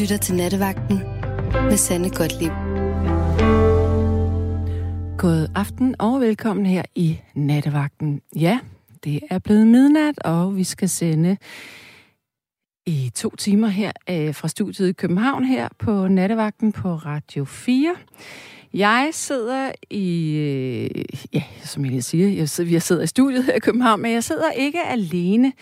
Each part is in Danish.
lytter til Nattevagten med Sande Godtlib. God aften og velkommen her i Nattevagten. Ja, det er blevet midnat, og vi skal sende i to timer her øh, fra studiet i København her på Nattevagten på Radio 4. Jeg sidder i, øh, ja, som jeg lige siger, jeg sidder, jeg sidder i studiet her i København, men jeg sidder ikke alene.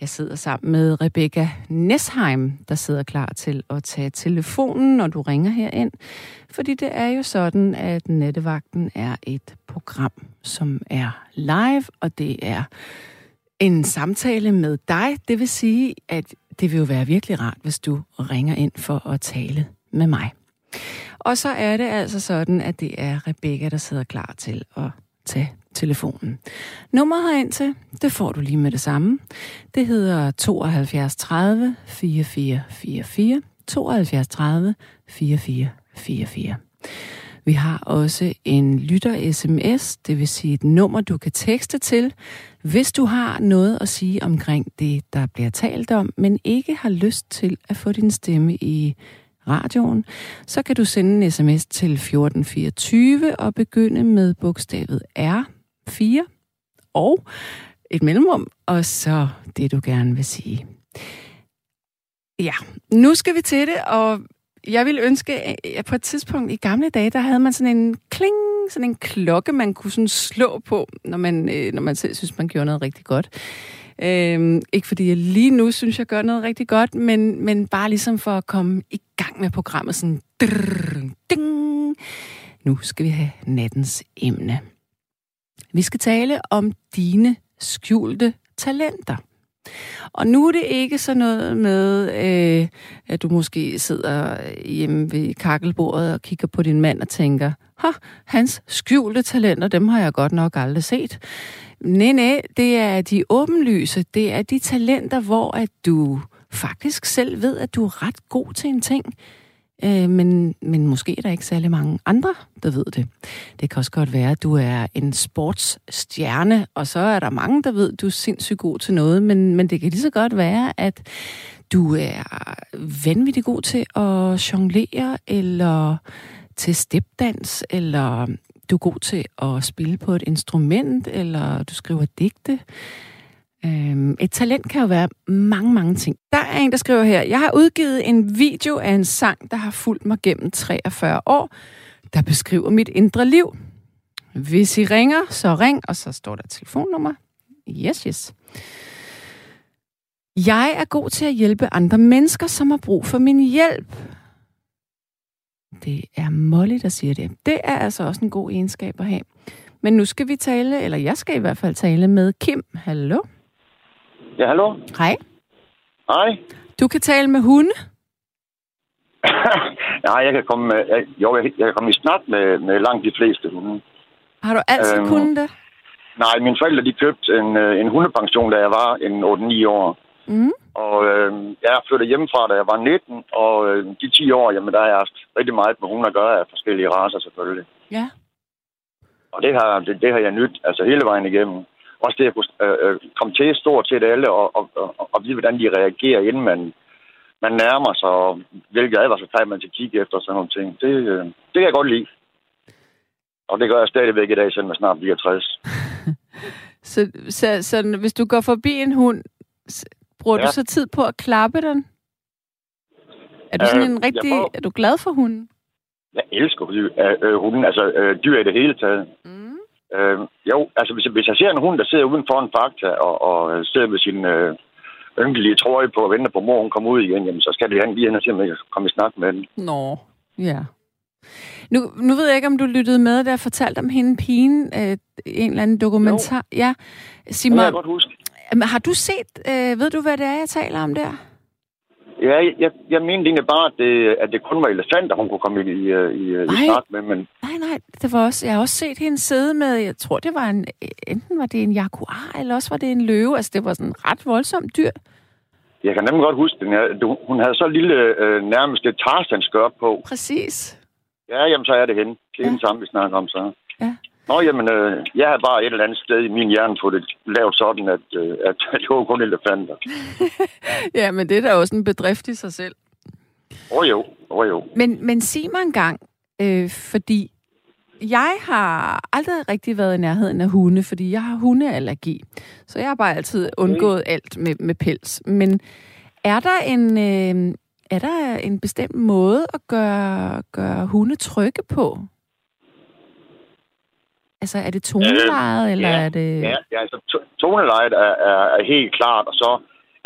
Jeg sidder sammen med Rebecca Nesheim, der sidder klar til at tage telefonen, når du ringer herind. Fordi det er jo sådan, at Nattevagten er et program, som er live, og det er en samtale med dig. Det vil sige, at det vil jo være virkelig rart, hvis du ringer ind for at tale med mig. Og så er det altså sådan, at det er Rebecca, der sidder klar til at tage telefonen. Nummeret herind til, det får du lige med det samme. Det hedder 72 30 4444. 72 30 4444. Vi har også en lytter-sms, det vil sige et nummer, du kan tekste til, hvis du har noget at sige omkring det, der bliver talt om, men ikke har lyst til at få din stemme i radioen, så kan du sende en sms til 1424 og begynde med bogstavet R4 og et mellemrum, og så det, du gerne vil sige. Ja, nu skal vi til det, og jeg vil ønske, at på et tidspunkt i gamle dage, der havde man sådan en kling, sådan en klokke, man kunne sådan slå på, når man, øh, når man selv synes, man gjorde noget rigtig godt. Øhm, ikke fordi jeg lige nu synes, jeg gør noget rigtig godt, men, men bare ligesom for at komme i gang med programmet. Sådan, drrr, ding. Nu skal vi have nattens emne. Vi skal tale om dine skjulte talenter. Og nu er det ikke så noget med, øh, at du måske sidder hjemme ved kakkelbordet og kigger på din mand og tænker, ha, hans skjulte talenter, dem har jeg godt nok aldrig set. Nej, nej, det er de åbenlyse. Det er de talenter, hvor at du faktisk selv ved, at du er ret god til en ting. Øh, men, men måske er der ikke særlig mange andre, der ved det. Det kan også godt være, at du er en sportsstjerne, og så er der mange, der ved, at du er sindssygt god til noget, men, men det kan lige så godt være, at du er vanvittigt god til at jonglere, eller til stepdans, eller du er god til at spille på et instrument, eller du skriver digte. Øhm, et talent kan jo være mange, mange ting. Der er en, der skriver her, jeg har udgivet en video af en sang, der har fulgt mig gennem 43 år, der beskriver mit indre liv. Hvis I ringer, så ring, og så står der telefonnummer. Yes, yes. Jeg er god til at hjælpe andre mennesker, som har brug for min hjælp. Det er Molly, der siger det. Det er altså også en god egenskab at have. Men nu skal vi tale, eller jeg skal i hvert fald tale med Kim. Hallo? Ja, hallo? Hej. Hej. Du kan tale med hunde? Nej, jeg kan komme, med, jeg, jo, jeg, jeg kan komme i snak med, med langt de fleste hunde. Har du altid øhm, kunnet det? Nej, mine forældre de købte en, øh, en hundepension, da jeg var en 8-9 år. Mm. Og øh, jeg flyttede hjemmefra, da jeg var 19, og øh, de 10 år, jamen, der har jeg haft rigtig meget med hunde at gøre af forskellige raser selvfølgelig. Ja. Og det har, det, det har jeg nyt, altså hele vejen igennem. Også det at kunne øh, øh komme til stort set alle og, og, og, og vide, hvordan de reagerer, inden man, man nærmer sig, og hvilke advarselstegn man skal kigge efter og sådan nogle ting. Det, øh, det kan jeg godt lide. Og det gør jeg stadigvæk i dag, selvom jeg snart bliver 60. så, så, så hvis du går forbi en hund, bruger ja. du så tid på at klappe den? Er du sådan øh, en rigtig... Får... Er du glad for hunden? Jeg elsker øh, øh, hunden, altså øh, dyr i det hele taget. Mm. Øh, jo, altså hvis, hvis jeg ser en hund, der sidder uden for en fakta og, og sidder med sin øh, ynkelige trøje på og venter på mor, hun kommer ud igen, jamen, så skal det lige hen og se, om jeg kan komme i snak med den. Nå, ja. Nu, nu ved jeg ikke, om du lyttede med, da jeg fortalte om hende pigen, øh, en eller anden dokumentar. Jo. Ja, Sig mig, det kan jeg godt huske. Har du set, øh, ved du, hvad det er, jeg taler om der? Ja, jeg, jeg mente egentlig bare, at det, at det kun var elefanter, hun kunne komme i, i, i, i snak med. Men... Nej, nej, det var også, jeg har også set hende sidde med, jeg tror, det var en, enten var det en jaguar, eller også var det en løve. Altså, det var sådan ret voldsomt dyr. Jeg kan nemlig godt huske den. Hun havde så lille, øh, nærmest et tarzan på. Præcis. Ja, jamen, så er det hende. Det er ja. den samme, vi snakker om så. Ja. Nå, jamen, øh, jeg har bare et eller andet sted i min hjerne fået det lavet sådan, at, øh, at det var kun elefanter. ja, men det er da også en bedrift i sig selv. Åh oh, jo, oh, jo. Men, men sig mig engang, øh, fordi jeg har aldrig rigtig været i nærheden af hunde, fordi jeg har hundeallergi. Så jeg har bare altid undgået okay. alt med, med pels. Men er der en, øh, er der en bestemt måde at gøre, gøre hunde trygge på? Altså, er det tonelejet, øh, eller ja, er det... Ja, ja altså, tonelejet er, er, er helt klart, og så,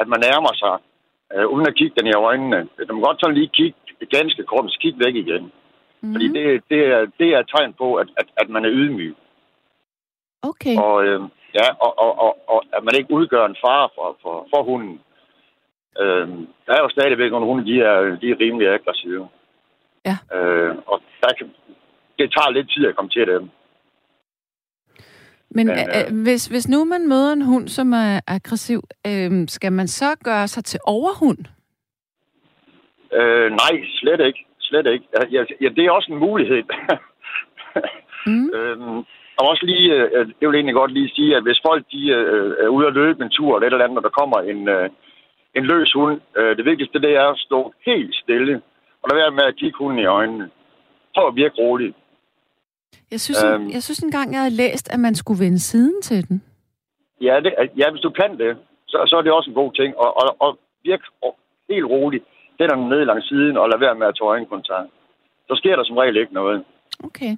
at man nærmer sig, øh, uden at kigge den i øjnene. Man må godt så lige kigge ganske kort, så kigge væk igen. Mm. Fordi det, det, er, det er et tegn på, at, at, at man er ydmyg. Okay. Og, øh, ja, og, og, og, og at man ikke udgør en fare for, for, for hunden. Øh, der er jo stadigvæk nogle hunde, de er, de er rimelig aggressive. Ja. Øh, og der kan, det tager lidt tid at komme til dem. Men, Men øh, hvis, hvis nu man møder en hund, som er aggressiv, øh, skal man så gøre sig til overhund? Øh, nej, slet ikke slet ikke. Ja, ja, det er også en mulighed. mm. øhm, og også lige, øh, det vil egentlig godt lige sige, at hvis folk de, øh, er ude at løbe en tur eller et eller andet, og der kommer en, øh, en løs hund, øh, det vigtigste det er at stå helt stille, og lade være med at kigge hunden i øjnene. Prøv at virke roligt. Jeg synes, øhm, en, jeg synes engang, jeg har læst, at man skulle vende siden til den. Ja, det, ja hvis du kan det, så, så er det også en god ting. Og, og, og virke helt roligt den ned langs siden og lader være med at tage øjenkontakt. Så sker der som regel ikke noget. Okay.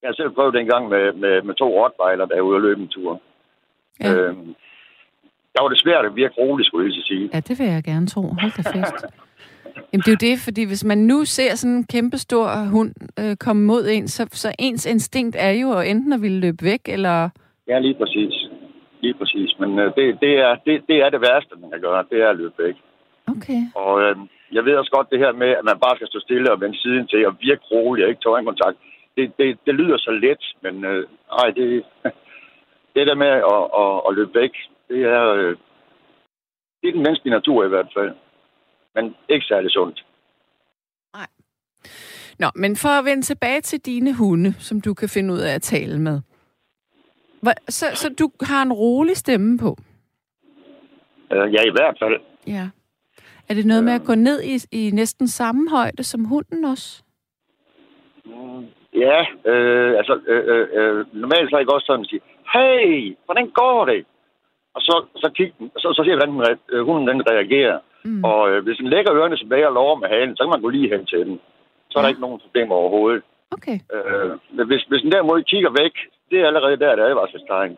Jeg har selv prøvet det en gang med, med, med to rottweiler, der er ude at løbe en tur. Ja. Øhm, der var det svært at virke roligt, skulle jeg sige. Ja, det vil jeg gerne tro. Hold da fest. Jamen, det er jo det, fordi hvis man nu ser sådan en kæmpe stor hund øh, komme mod en, så, så ens instinkt er jo at enten at ville løbe væk, eller... Ja, lige præcis. Lige præcis. Men øh, det, det, er, det, det er det værste, man kan gøre. Det er at løbe væk. Okay. Og øh, jeg ved også godt det her med, at man bare skal stå stille og vende siden til og virke roligt og ikke tage kontakt. Det, det, det lyder så let, men øh, ej, det, det der med at, at, at løbe væk, det er, øh, det er den menneskelige natur i hvert fald. Men ikke særlig sundt. Nej. Nå, men for at vende tilbage til dine hunde, som du kan finde ud af at tale med. Så, så du har en rolig stemme på? Øh, ja, i hvert fald. Ja. Er det noget med at gå ned i, i næsten samme højde som hunden også? Mm, ja, øh, altså øh, øh, øh normalt så er jeg også sådan at sige, hey, hvordan går det? Og så, så, kig, så, så ser vi, hvordan den, øh, hunden den reagerer. Mm. Og øh, hvis den lægger ørerne tilbage og lover med halen, så kan man gå lige hen til den. Så er ja. der ikke nogen problemer overhovedet. Okay. Øh, hvis, hvis den derimod kigger væk, det er allerede der, der er advarselstegn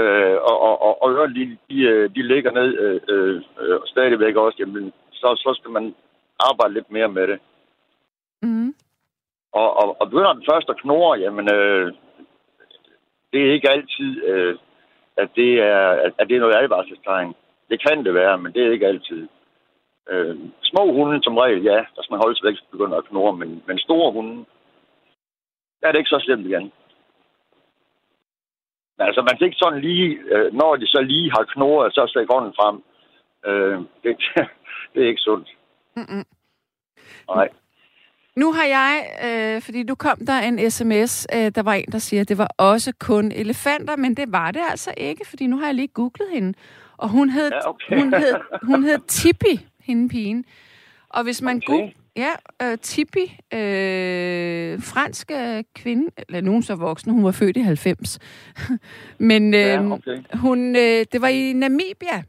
øh, og, og, og ørerne, de, de, øh, de ligger ned øh, øh, stadigvæk også, jamen, så, så skal man arbejde lidt mere med det. Mm. Og, og, og begynder den først at knurre, jamen, øh, det er ikke altid, øh, at, det er, at, at det er noget advarselstegn. Det kan det være, men det er ikke altid. Øh, små hunde som regel, ja, der skal man holde sig væk, begynder at knurre, men, men store hunde, der er det ikke så slemt igen. Altså, man ikke sådan lige, øh, når de så lige har knurret, så stikker hånden frem. Øh, det, det er ikke sundt. Mm-mm. Nej. Nu har jeg, øh, fordi nu kom der en sms, øh, der var en, der siger, at det var også kun elefanter, men det var det altså ikke, fordi nu har jeg lige googlet hende. Og hun hed, ja, okay. hun hed, hun hed Tippi, hende pigen. Og hvis man okay. googler, Ja, uh, Tippi, uh, fransk kvinde, eller nogen så voksen, hun var født i 90. Men uh, ja, okay. hun, uh, det var i Namibia.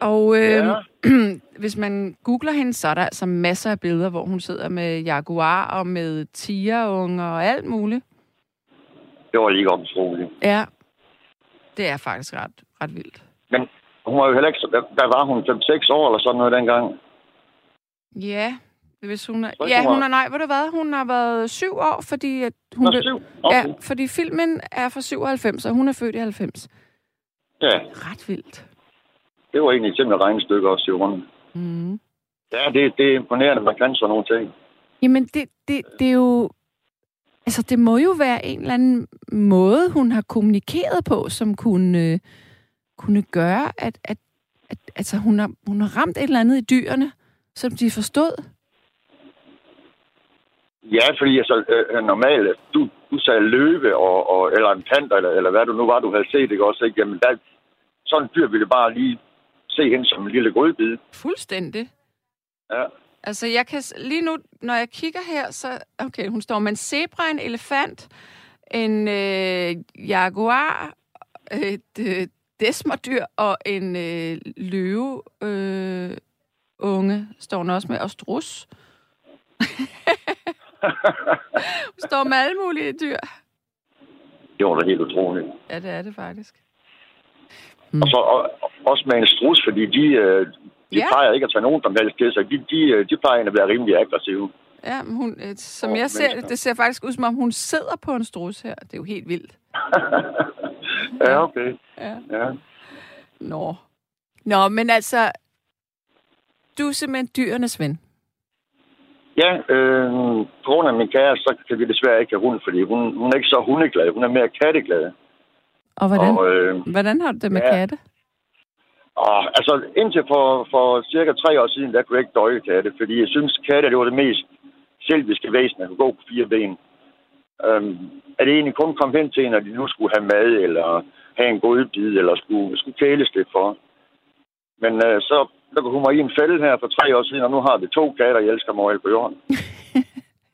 Og uh, ja. hvis man googler hende, så er der altså masser af billeder, hvor hun sidder med jaguar og med tigerunger og alt muligt. Det var lige utroligt. Ja, det er faktisk ret, ret vildt. Men hun var jo heller ikke, der, der var hun 5-6 år eller sådan noget dengang. Ja, hvis hun er, ja, hun er, nej, ved du hvad, hun har været syv år, fordi at hun... Nå, syv? Okay. Ja, fordi filmen er fra 97, og hun er født i 90. Ja. Ret vildt. Det var egentlig simpelthen regnestykke også, Simon. Mm. Ja, det, det er imponerende, man kan sådan nogle ting. Jamen, det, det, det er jo... Altså, det må jo være en eller anden måde, hun har kommunikeret på, som kunne, øh, kunne gøre, at, at, at altså, hun, har, hun har ramt et eller andet i dyrene, som de forstod. Ja, fordi altså, øh, normalt, du, du sagde løve, og, og, eller en panter, eller, eller hvad du nu var, du havde set, ikke også? Ikke? Jamen, der, sådan en dyr ville bare lige se hende som en lille grødbid. Fuldstændig. Ja. Altså, jeg kan lige nu, når jeg kigger her, så... Okay, hun står med en zebra, en elefant, en øh, jaguar, et øh, desmerdyr og en øh, løve øh, unge står hun også med, og strus. hun står med alle mulige dyr. Det var da helt utroligt. Ja, det er det faktisk. Mm. Og så og, også med en strus, fordi de, øh, de Ja. plejer ikke at tage nogen som helst til sig. De, de, øh, de plejer at være rimelig aggressive. Ja, men hun, øh, som jeg ser det, det ser faktisk ud, som om hun sidder på en strus her. Det er jo helt vildt. ja, okay. Ja. Ja. Nå. Nå, men altså, du er simpelthen dyrenes ven. Ja, øh, på grund af min kæreste, så kan vi desværre ikke have hund, fordi hun, hun er ikke så hundeglad. Hun er mere katteglad. Og hvordan, Og, øh, hvordan har du det med ja. katte? og, altså, indtil for, for cirka tre år siden, der kunne jeg ikke døje katte, fordi jeg synes, katte det var det mest selviske væsen, at kunne gå på fire ben. Øhm, at det egentlig kun kom hen til, når de nu skulle have mad, eller have en god bid, eller skulle, skulle kæles lidt for. Men øh, så lukkede hun mig i en fælde her for tre år siden, og nu har vi to katter, jeg elsker mig på jorden.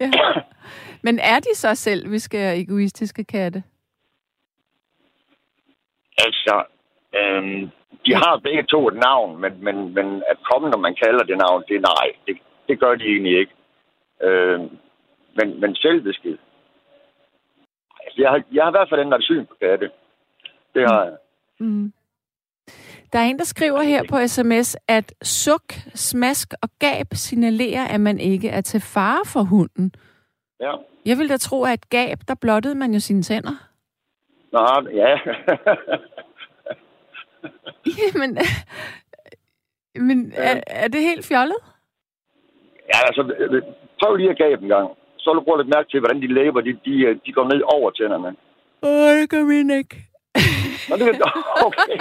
Ja. Men er de så selv, vi skal egoistiske katte? Altså, øhm, de har begge to et navn, men, men, men at komme, når man kalder det navn, det er nej. Det, det gør de egentlig ikke. Øhm, men, men selviske. Altså, jeg, har, jeg har i hvert fald ændret syn på katte. Det har jeg. Mm. Der er en, der skriver her på sms, at suk, smask og gab signalerer, at man ikke er til fare for hunden. Ja. Jeg vil da tro, at et gab, der blottede man jo sine tænder. Nå, ja. Jamen, men er, er det helt fjollet? ja, altså, prøv lige at gabe en gang. Så vil du prøve lidt mærke til, hvordan de læber, de, de, øh, de går ned over tænderne. Åh, det gør min ikke. Nå, det okay.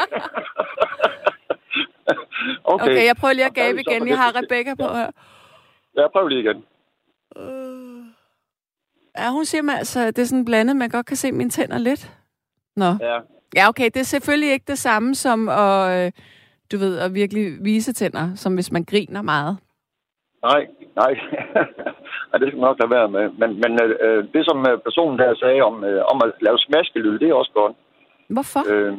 okay. Okay, jeg prøver lige at gabe igen. Jeg har Rebecca på her. Ja, prøv lige igen. Øh. Ja, hun siger mig altså, at det er sådan blandet, man godt kan se mine tænder lidt. Nå. Ja. Ja, okay, det er selvfølgelig ikke det samme som at, øh, du ved, at virkelig vise tænder, som hvis man griner meget. Nej, nej. ja, det skal man nok lade være med. Men, men øh, det, som øh, personen der sagde om, øh, om at lave smaskelyd, det er også godt. Hvorfor? Øh,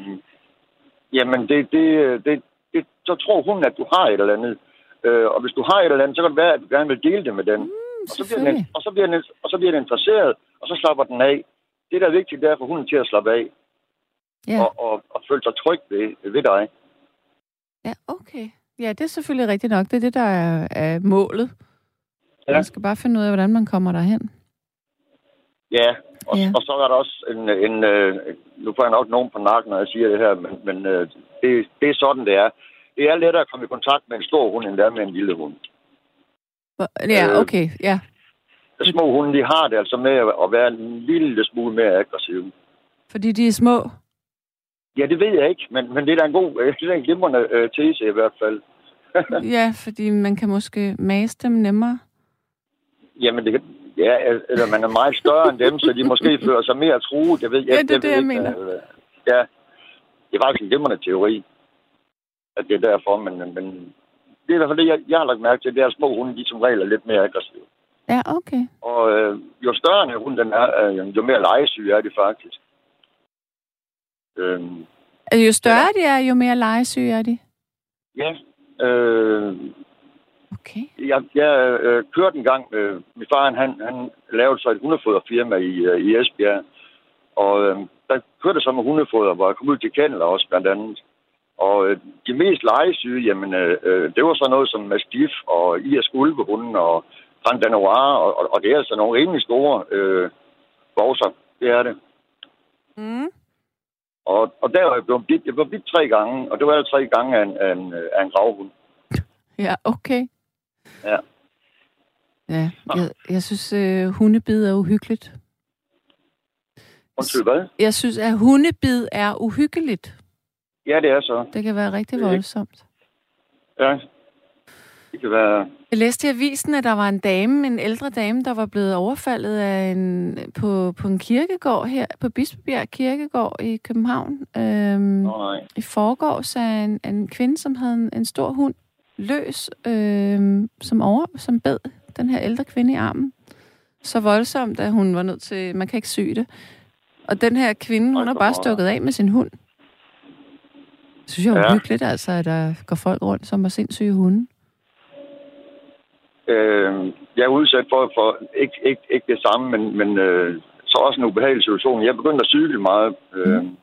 jamen, det, det, det, det, så tror hun, at du har et eller andet. Øh, og hvis du har et eller andet, så kan det være, at du gerne vil dele det med den. Mm, og, så bliver den og, så bliver den, og så bliver den interesseret, og så slapper den af. Det, der er vigtigt, det er for hunden til at slappe af Ja. og, og, og føle sig tryg ved, ved dig. ja, okay. Ja, det er selvfølgelig rigtigt nok. Det er det, der er, er målet. Ja. Man skal bare finde ud af, hvordan man kommer derhen. Ja, og, Ja. og så er der også en... en øh, nu får jeg nok nogen på nakken, når jeg siger det her, men, men øh, det, det er sådan, det er. Det er lettere at komme i kontakt med en stor hund, end det er med en lille hund. Ja, Øh, okay, ja. De små hunde, de har det altså med at være en lille smule mere aggressive. Fordi de er små. Ja, det ved jeg ikke, men, men det er da en god, det er en glimrende øh, tese i hvert fald. Ja, fordi man kan måske mase dem nemmere. Jamen, det, kan- ja, eller man er meget større end dem, så de måske føler sig mere truet. Jeg ved, jeg, Ja, det er jeg det, jeg ikke, mener. hvad- ja, det er faktisk en glimrende teori, at det er derfor, men, men det er i hvert fald det, jeg, jeg har lagt mærke til, det er, at små hunde, de som regel er lidt mere aggressive. Ja, okay. Og øh, jo større en hund den er, øh, jo mere legesyge er de faktisk. Øhm, Altså, jo større de er, jo mere legesyge er de. ja, øh, Okay. jeg, jeg øh, kørte en gang, øh, min far han, han lavede så et hundefoderfirma i, øh, i Esbjerg, og øh, der kørte så med hundefoder, hvor jeg kom ud til kendeler også blandt andet. Og øh, de mest legesyge, jamen, øh, øh, det var så noget som Mastiff og irsk ulvehunden og Grand Danois, og, og, og det er altså nogle rimelig store øh, bokser. Det er det. Mm. Og, og der var jeg blevet bidt, jeg blev bidt tre gange, og det var altså tre gange af en, af en, af en gravhund. Ja, okay. Ja. Ja, jeg, jeg synes, øh, hundebid er uhyggeligt. Undskyld, hvad? Jeg synes, at hundebid er uhyggeligt. Ja, det er så. Det kan være rigtig Det ikke- voldsomt. Ja. Det kan være... Jeg læste i avisen, at der var en dame, en ældre dame, der var blevet overfaldet af en, på, på en kirkegård her, på Bispebjerg Kirkegård i København. Øhm, Nå, nej. I forgårs af en, en kvinde, som havde en, en stor hund. Løs, øh, som over, som bed den her ældre kvinde i armen. Så voldsomt, at hun var nødt til, man kan ikke sy det. Og den her kvinde, hun har bare stukket af med sin hund. Det synes jeg er ja. uhyggeligt, altså, at der går folk rundt, som har sindssyge hunde. Øh, jeg er udsat for, for ikke, ikke, ikke det samme, men, men øh, så også en ubehagelig situation. Jeg er begyndt at cykle meget. Øh, mm.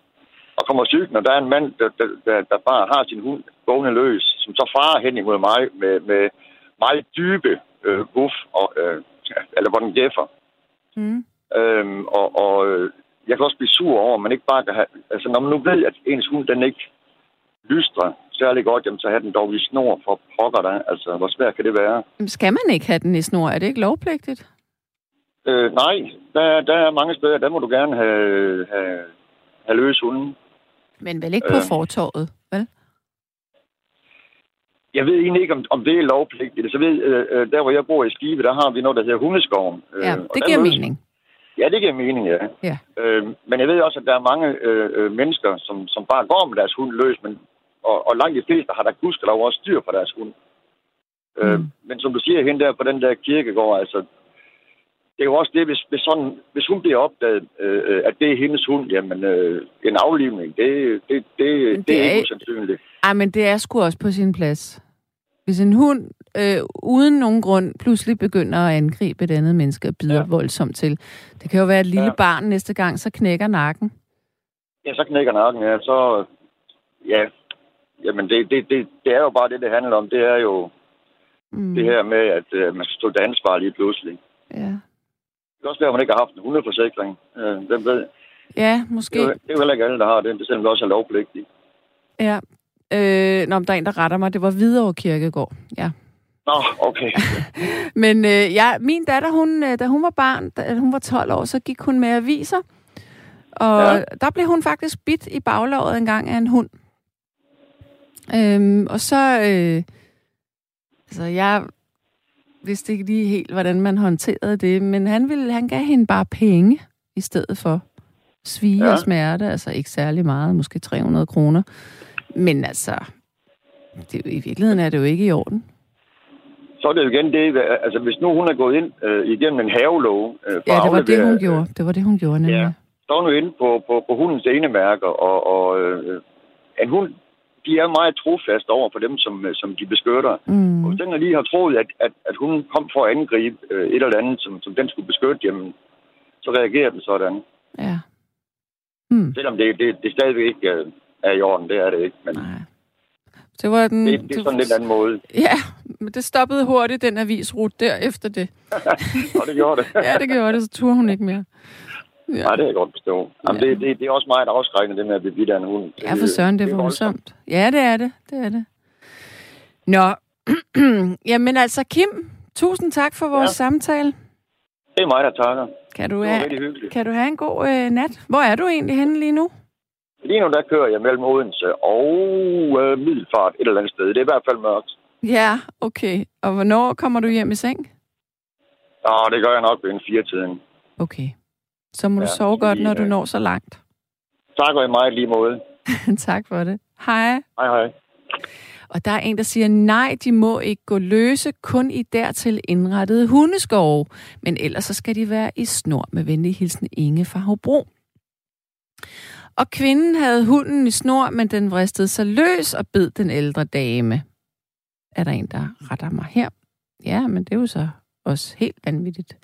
Og kommer cyklen, og der er en mand, der, der, der, der bare har sin hund gående løs, som så farer hen imod mig med, med meget dybe øh, buff, og, øh, eller hvor den gæffer. Mm. Øhm, og, og øh, jeg kan også blive sur over, at man ikke bare kan have... Altså, når man nu ved, at ens hund, den ikke lystrer særlig godt, jamen, så have den dog i snor for pokker der. Altså, hvor svært kan det være? Skal man ikke have den i snor? Er det ikke lovpligtigt? Øh, nej, der, der er mange steder, der må du gerne have, have, have løs hunden. Men vel ikke på øh, fortorvet, vel? Jeg ved egentlig ikke, om, om det er lovpligtigt. Så ved, øh, øh, der, hvor jeg bor i Skive, der har vi noget, der hedder Hundeskoven. Øh, ja, det giver løs, mening. Ja, det giver mening, ja. ja. Øh, men jeg ved også, at der er mange øh, øh mennesker, som, som bare går med deres hund løs, men, og, og langt de fleste har der gudskelov også styr på deres hund. Øh, mm. Øh, men som du siger hen der på den der kirkegård, altså, det er jo også det, hvis, hvis, sådan, hvis hun bliver opdaget, øh, at det er hendes hund, jamen øh, en aflivning, det, det, det, det, det er ikke usandsynligt. Ej, men det er sgu også på sin plads. Hvis en hund øh, uden nogen grund pludselig begynder at angribe et andet menneske og bider ja. voldsomt til. Det kan jo være et lille ja. barn næste gang, så knækker nakken. Ja, så knækker nakken, ja. Så, ja, jamen det, det, det, det er jo bare det, det handler om. Det er jo mm. det her med, at øh, man skal stå til ansvar lige pludselig. Ja. Det kan også at man ikke har haft en hundeforsikring. Øh, hvem ved? Ja, måske. Det er, det er jo heller ikke alle, der har det. Det er selvom det også er lovpligtigt. Ja. Øh, nå, der er en, der retter mig. Det var Hvidovre Kirkegård. Ja. Nå, okay. Men øh, ja, min datter, hun, øh, da hun var barn, da hun var 12 år, så gik hun med aviser. Og ja. der blev hun faktisk bit i baglåret en gang af en hund. Øhm, og så... Øh, altså, jeg vidste ikke lige helt, hvordan man håndterede det, men han, ville, han gav hende bare penge i stedet for svige ja. og smerte. Altså ikke særlig meget, måske 300 kroner. Men altså, det, i virkeligheden er det jo ikke i orden. Så er det jo igen det, altså hvis nu hun er gået ind øh, igennem en havelov... Øh, ja, det var det, hun gjorde. Det var det, hun gjorde, nemlig. Ja, så er nu inde på, på, på hundens enemærker, og, og øh, en hund, de er meget trofast over for dem, som, øh, som de beskytter. Mm. Og hvis den lige har troet, at, at, at hun kom for at angribe øh, et eller andet, som, som den skulle beskytte, jamen, så reagerer den sådan. Ja. Mm. Selvom det, det, det stadigvæk ikke øh, er i orden, det er det ikke. Men Nej. Det var den... Det, det er sådan en lidt anden måde. Ja, men det stoppede hurtigt, den avisrute der efter det. og det gjorde det. ja, det gjorde det, så turde hun ikke mere. Ja. Nej, det kan jeg godt forstå. Jamen, ja. det, det, det er også meget afskrækkende, det med at blive bidt af en hund. Ja, for søren, det er voldsomt. Ja, det er det. Det er det. Nå, jamen altså, Kim, tusind tak for vores ja. samtale. Det er mig, der takker. Kan du, have, kan du have en god øh, nat? Hvor er du egentlig henne lige nu? Lige nu, der kører jeg mellem Odense og øh, Middelfart et eller andet sted. Det er i hvert fald mørkt. Ja, okay. Og hvornår kommer du hjem i seng? Ja, det gør jeg nok ved en fire tiden. Okay. Så må ja, du sove godt, når du når så langt. Tak og i meget lige måde. tak for det. Hej. Hej, hej. Og der er en, der siger, nej, de må ikke gå løse, kun i dertil indrettede hundeskove. Men ellers så skal de være i snor med venlig hilsen Inge fra Hobro. Og kvinden havde hunden i snor, men den vristede sig løs og bed den ældre dame. Er der en, der retter mig her? Ja, men det er jo så også helt vanvittigt.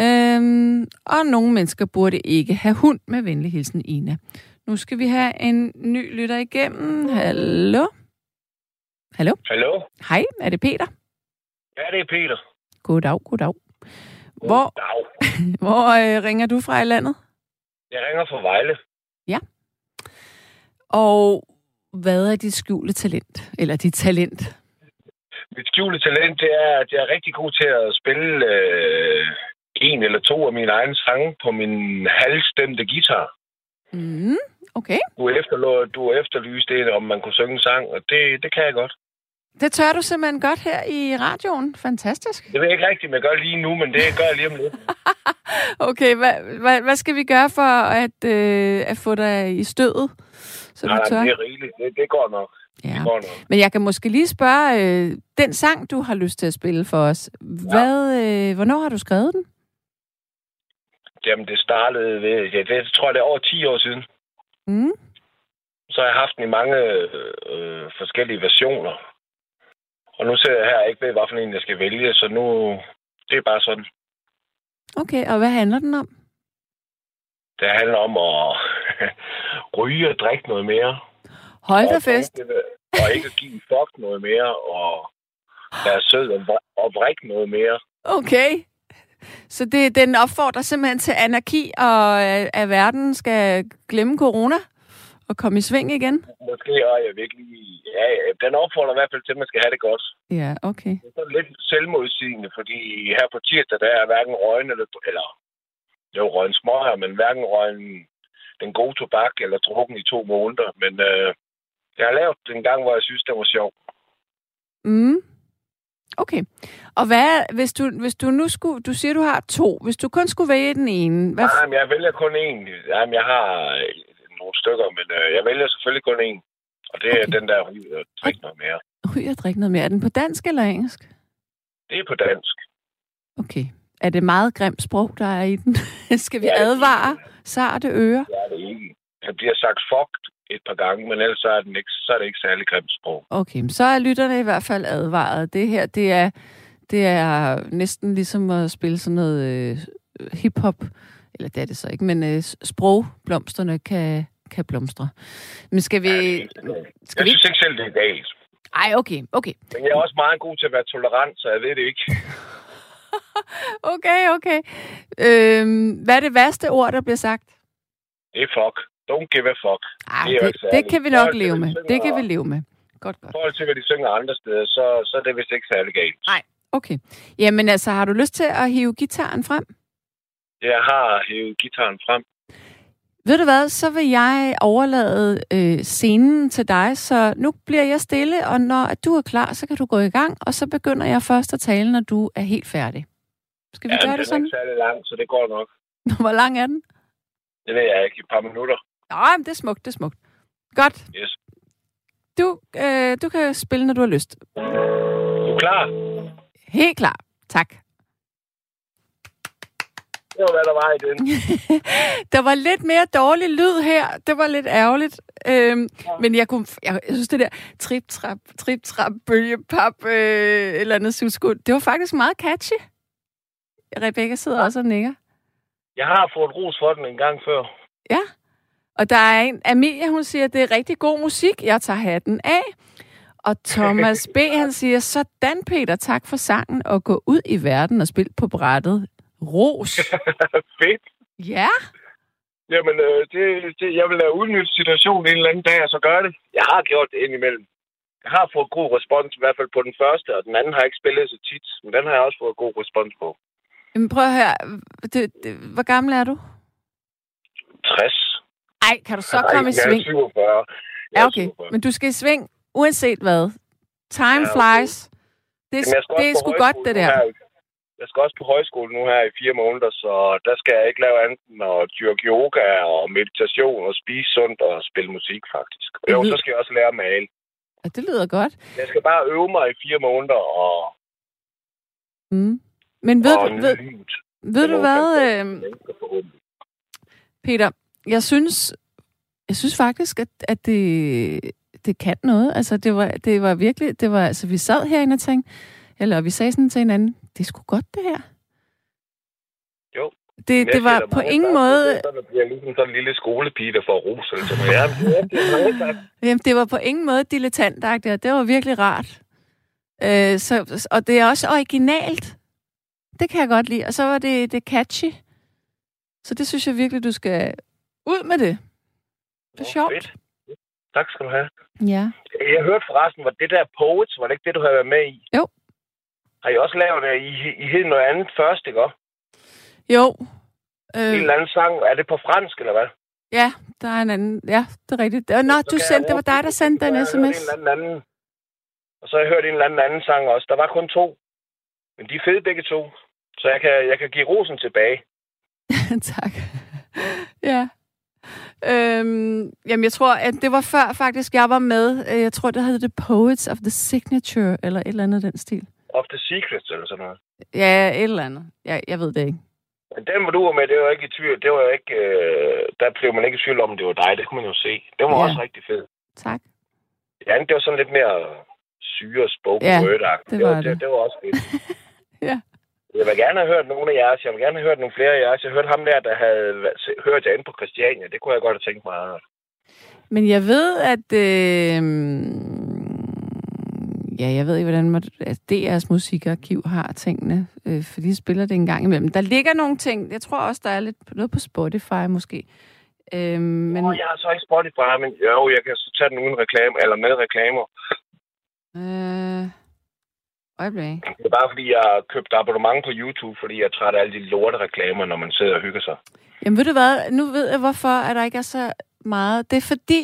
Øhm, og nogle mennesker burde ikke have hund med venlig hilsen Ina. Nu skal vi have en ny lytter igennem. Hallo? Hallo? Hallo? Hej, er det Peter? Ja, det er Peter. Goddag, goddag. Hvor, goddag. hvor øh, ringer du fra i landet? Jeg ringer fra Vejle. Ja. Og hvad er dit skjulte talent? Eller dit talent? Mit skjulte talent, det er, at jeg er rigtig god til at spille øh, en eller to af mine egne sange på min halvstemte guitar. Mm, okay. Du, efterlå, du efterlyste det, om man kunne synge en sang, og det, det kan jeg godt. Det tør du simpelthen godt her i radioen. Fantastisk. Det ved jeg ikke rigtigt, om jeg gør lige nu, men det gør jeg lige om lidt. okay, hvad, hvad, hvad skal vi gøre for at, øh, at få dig i stødet? Så Nej, du tør? det er rigeligt. Det, det går nok. Ja. Det går nok. Men jeg kan måske lige spørge, øh, den sang, du har lyst til at spille for os, hvad, øh, hvornår har du skrevet den? Jamen, det startede ved... Ja, det tror jeg, det er over 10 år siden. Mm. Så har jeg haft den i mange øh, forskellige versioner. Og nu sidder jeg her ikke ved, hvad for en jeg skal vælge, så nu... Det er bare sådan. Okay, og hvad handler den om? Det handler om at ryge og drikke noget mere. Hold da fest. ikke- Og ikke at give fuck noget mere, og være sød og, og vrikke noget mere. Okay. Så det, den opfordrer simpelthen til anarki, og øh, at verden skal glemme corona og komme i sving igen? Måske er jeg virkelig... Ja, ja, den opfordrer i hvert fald til, at man skal have det godt. Ja, okay. Det er sådan lidt selvmodsigende, fordi her på tirsdag, der er hverken røgen eller... eller det er jo røgen småher, men hverken røgen den gode tobak eller drukken i to måneder. Men øh, jeg har lavet det en gang, hvor jeg synes, det var sjovt. Mm. Okay. Og hvad, hvis du, hvis du nu skulle, du siger, du har to. Hvis du kun skulle vælge den ene, hvad, Nej, men jeg vælger kun én. Jamen, jeg har øh, nogle stykker, men øh, jeg vælger selvfølgelig kun én. Og det er Okay. den der ryge og drikke noget mere. ryger og drikke noget mere? Er den på dansk eller engelsk? Det er på dansk. Okay. Er det meget grimt sprog, der er i den? Skal vi Ja, det- advare sarte ører? Det er det ikke. Det bliver sagt fucked et par gange, men ellers så er, den ikke, så er det ikke særlig grimt sprog. Okay, men så er lytterne i hvert fald advaret. Det her, det er, det er næsten ligesom at spille sådan noget øh, hip-hop. Eller det er det så ikke, men øh, sprogblomsterne kan, kan blomstre. Men skal vi... Ja, det er. Skal Jeg vi synes ikke selv, det er galt. Ej, okay, okay. Men jeg er også meget god til at være tolerant, så jeg ved det ikke. Okay, okay. Øhm, hvad er det værste ord, der bliver sagt? Det er fuck. Don't give a fuck. Ej, Det er det, ikke det, kan vi nok til, leve med. synger Det kan vi leve med. Godt, I godt. forhold til, hvad de synger andre steder, så, så er det vist ikke særlig galt. Okay. Jamen altså, har du lyst til at hive gitaren frem? Jeg har hævet gitaren frem. Ved du hvad, så vil jeg overlade øh, scenen til dig, så nu bliver jeg stille, og når at du er klar, så kan du gå i gang, og så begynder jeg først at tale, når du er helt færdig. Skal vi Ja, gøre den det er sådan? ikke særlig lang, så det går nok. Hvor lang er den? Det ved jeg ikke. Et par minutter. Nej, det er smukt, det er smukt. Godt. Yes. Du, øh, du kan spille, når du har lyst. Du er klar? Helt klar. Tak. Det var, hvad der var i den. Der var lidt mere dårlig lyd her. Det var lidt ærgerligt. Øhm, men jeg, kunne, jeg, jeg synes, det der trip-trap, trip-trap, bølgepap, øh, eller andet sudskud, det var faktisk meget catchy. Rebecca sidder også og nikker. Jeg har fået ros for den en gang før. Ja. Og der er en, Amelia, hun siger, det er rigtig god musik. Jeg tager hatten af. Og Thomas B., han siger, sådan Peter, tak for sangen, og gå ud i verden og spil på brættet. Ros. Fedt. Ja. Jamen, øh, det, det, jeg vil lade udnytte situationen en eller anden dag, og så gøre det. Jeg har gjort det indimellem. Jeg har fået god respons, i hvert fald på den første, og den anden har jeg ikke spillet så tit, men den har jeg også fået god respons på. Jamen, prøv at høre. Det, det, hvor gammel er du? 60. Ej, kan du så Nej, komme i jeg er sving? 47. Jeg Ja, er okay. 47. Men du skal i sving, uanset hvad. Time Ja, okay. flies. Det, Jamen, det er sgu godt, det der. her. Jeg skal også på højskole nu her i fire måneder, så der skal jeg ikke lave andet end at dyrke yoga og meditation og spise sundt og spille musik, faktisk. Og jo, så skal jeg også lære at male. Ja, det lyder godt. Jeg skal bare øve mig i fire måneder og, Mm. Men ved, og du, ved, ved du hvad, øh. Peter? Jeg synes, jeg synes faktisk, at, at det, det kan noget. Altså, det var, det var virkelig, det var, altså, vi sad herinde og tænkte, eller vi sagde sådan til hinanden, det er sgu godt, det her. Jo. Det, det var der på ingen måde... Er at bliver ligesom sådan en lille skolepige, der får ros. Noget. Ja. Jamen, det var på ingen måde dilettantagtigt, og det var virkelig rart. Øh, så, og det er også originalt. Det kan jeg godt lide. Og så var det, det catchy. Så det synes jeg virkelig, du skal ud med det. Det er sjovt. fedt. Tak skal du have. Ja. Jeg hørte forresten, var det der Poets, var det ikke det, du havde været med i? Jo. Har I også lavet det? I, I hed noget andet først, ikke også? Jo. En Øh, eller anden sang. Er det på fransk, eller hvad? ja, der er en anden. Ja, det er rigtigt. Øh, Nå, du sendte, det var dig, der sendte den sms. En eller anden anden. Og så har jeg hørt en eller anden anden sang også. Der var kun to. Men de er fede begge to. Så jeg kan, jeg kan give rosen tilbage. tak. ja. Øhm, jamen, jeg tror, at det var før faktisk, jeg var med. Øh, jeg tror, det hed The Poets of the Signature, eller et eller andet den stil. Of the Secrets, eller sådan noget. Ja, et eller andet. Jeg, jeg ved det ikke. Men den, hvor du var med, det var ikke i tvivl. Det var ikke... Øh, der blev man ikke i tvivl om, det var dig. Det kunne man jo se. Det var Ja. også rigtig fed. Tak. Ja, det var sådan lidt mere syre spoken Ja, word det var det. det. Det var også fedt. Ja. Jeg vil gerne have hørt nogle af jeres. Jeg vil gerne have hørt nogle flere af jeres. Jeg hørte ham der, der havde hørt jer inde på Christiania. Det kunne jeg godt have tænkt mig. Men jeg ved, at... Øh, ja, jeg ved ikke, hvordan at DR's musikarkiv har tingene, øh, for de spiller det en gang imellem. Der ligger nogle ting, jeg tror også, der er lidt noget på Spotify måske. Øh, men. Oh, jeg har så ikke Spotify, men jo, jeg kan så tage den uden reklame, eller med reklamer. øh, øjeblik. Det er bare fordi, jeg har købt abonnement på YouTube, fordi jeg er træt af alle de lorte reklamer, når man sidder og hygger sig. Jamen ved du hvad, nu ved jeg, hvorfor at der ikke er så meget. Det er fordi,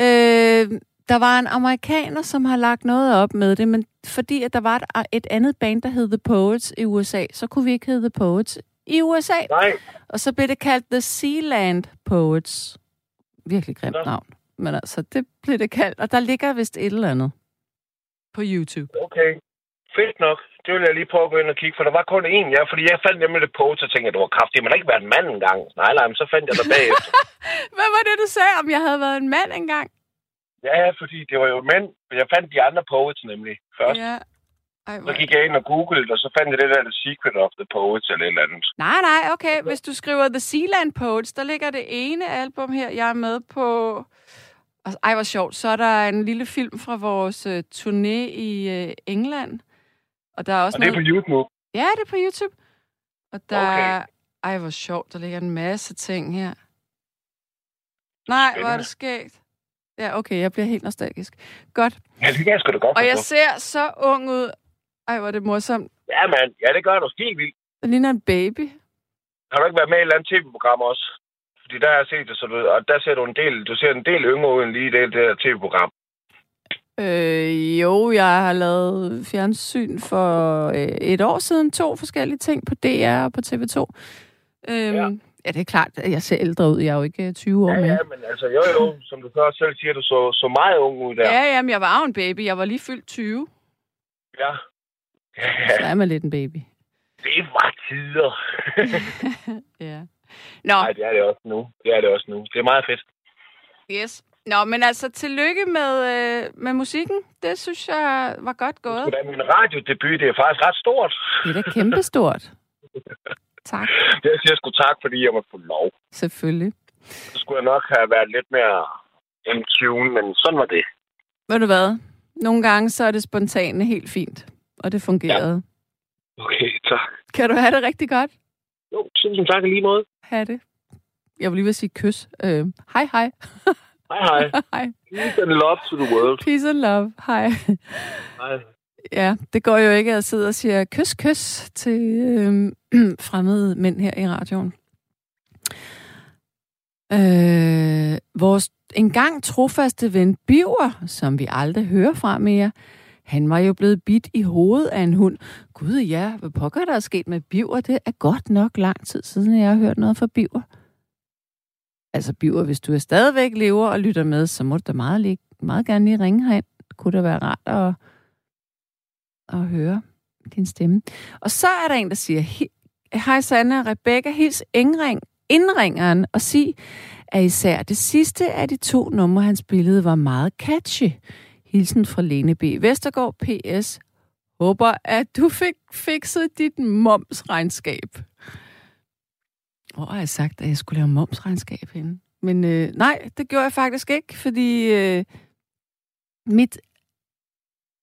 øh, der var en amerikaner, som har lagt noget op med det, men fordi at der var et, et andet band, der hed The Poets i USA, så kunne vi ikke hedde The Poets i USA. Nej, Og så blev det kaldt The Sealand Poets. Virkelig grimt navn. Men altså, det blev det kaldt. Og der ligger vist et eller andet på YouTube. okay. Fedt nok. Det vil jeg lige prøve at gå ind og kigge, for der var kun én, ja, fordi jeg fandt nemlig det på, så tænkte jeg, det var kraftigt, men ikke været en mand engang. Nej, nej, men så fandt jeg der bagefter. Hvad var det, du sagde, om jeg havde været en mand engang? ja, fordi det var jo mænd, jeg fandt de andre poets nemlig først. Ja. Ej, Så gik jeg ind og googlede, og så fandt jeg det der The Secret of the Poets, eller et eller andet. Nej, nej, okay. Hvis du skriver The Sealand Poets, der ligger det ene album her, jeg er med på. Og, ej, hvor sjovt. Så er der en lille film fra vores uh, turné i uh, England. Og der er også Og det er noget... på YouTube. Ja, det er på YouTube. Og der Okay. er... Ej, hvor sjovt. Der ligger en masse ting her. Nej, hvor er det skægt. Ja, okay, jeg bliver helt nostalgisk. Godt. Ja, det kan jeg sgu da godt Og jeg ser så ung ud. Ej, hvor er det morsomt. Ja, mand. Ja, det gør du helt vildt. Det ligner en baby. Har du ikke været med i et eller andet tv-program også? Fordi der har jeg set det, så du, og der ser du en del, du ser en del yngre ud end lige det der tv-program. Øh, jo, jeg har lavet fjernsyn for øh, et år siden. To forskellige ting på DR og på TV2. Øhm, ja. Ja. ja, det er klart, at jeg ser ældre ud. Jeg er jo ikke øh, 20 år Ja, mere. ja, men altså, jo, jo, som du så selv siger, du så, så meget ung ud der. Ja, jamen, jeg var jo en baby. Jeg var lige fyldt 20. ja. Så er man lidt en baby. Det var tider. Ja. Nå, Nej, det er det også nu. Det er det også nu. Det er meget fedt. yes. Nå, men altså, tillykke med, øh, med musikken. Det synes jeg var godt gået. Det er min radiodebut, det er faktisk ret stort. Det er da kæmpestort. Tak. Det jeg siger sgu tak, fordi jeg måtte få lov. Selvfølgelig. Så skulle jeg nok have været lidt mere in tune, men sådan var det. Ved du hvad? Nogle gange så er det spontane helt fint. Og det fungerede. Ja. Okay, tak. Kan du have det rigtig godt? Jo, tusind tak i lige måde. Ha' det. Jeg vil lige vil sige kys. Øh, hej, hej. Hej, hej. hej. Peace and love to the world. Peace and love. Hej. Hej. Ja, det går jo ikke at sidde og sige kys, kys til øh, fremmede mænd her i radioen. Øh, vores engang trofaste ven Biver, som vi aldrig hører fra mere, han var jo blevet bidt i hovedet af en hund. Gud ja, hvad pokker der er sket med Biver? Det er godt nok lang tid siden, jeg har hørt noget fra Biver. Altså Biver, hvis du er stadigvæk lever og lytter med, så må du da meget, lige, meget gerne lige ringe herind. Det kunne da være rart at, at høre din stemme. Og så er der en, der siger, Hej Sanne og Rebecca, hils indring, indringeren og sig, at især det sidste af de to numre, han spillede, var meget catchy. Hilsen fra Lene B. Vestergaard, PS. Håber, at du fik fikset dit momsregnskab. Hvor har jeg sagt, at jeg skulle lave momsregnskab henne? Men øh, nej, det gjorde jeg faktisk ikke, fordi øh, mit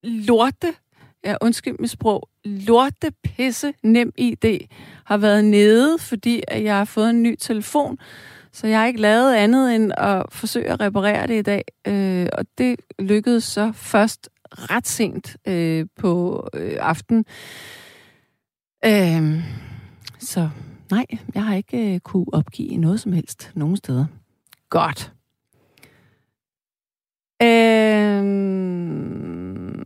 lorte, ja undskyld mit sprog, lorte pisse nem ID har været nede, fordi at jeg har fået en ny telefon, så jeg har ikke lavet andet end at forsøge at reparere det i dag. Øh, og det lykkedes så først ret sent øh, på øh, aften. Øh, så nej, jeg har ikke øh, kunne opgive noget som helst nogen steder. Godt. Øhm...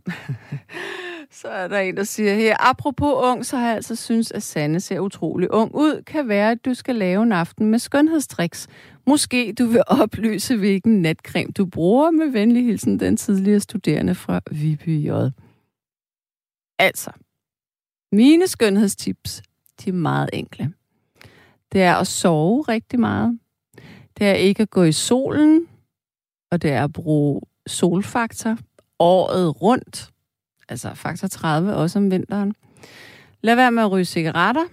Så er der en, der siger her, apropos ung, så har jeg altså synes, at Sanne ser utrolig ung ud. Kan være, at du skal lave en aften med skønhedstriks. Måske du vil oplyse, hvilken natcreme du bruger. Med venlig hilsen, den tidligere studerende fra Viby J. Altså, mine skønhedstips, de er meget enkle. Det er at sove rigtig meget. Det er ikke at gå i solen. Og det er at bruge solfaktor året rundt. Altså faktor 30 også om vinteren. Lad være med at ryge cigaretter.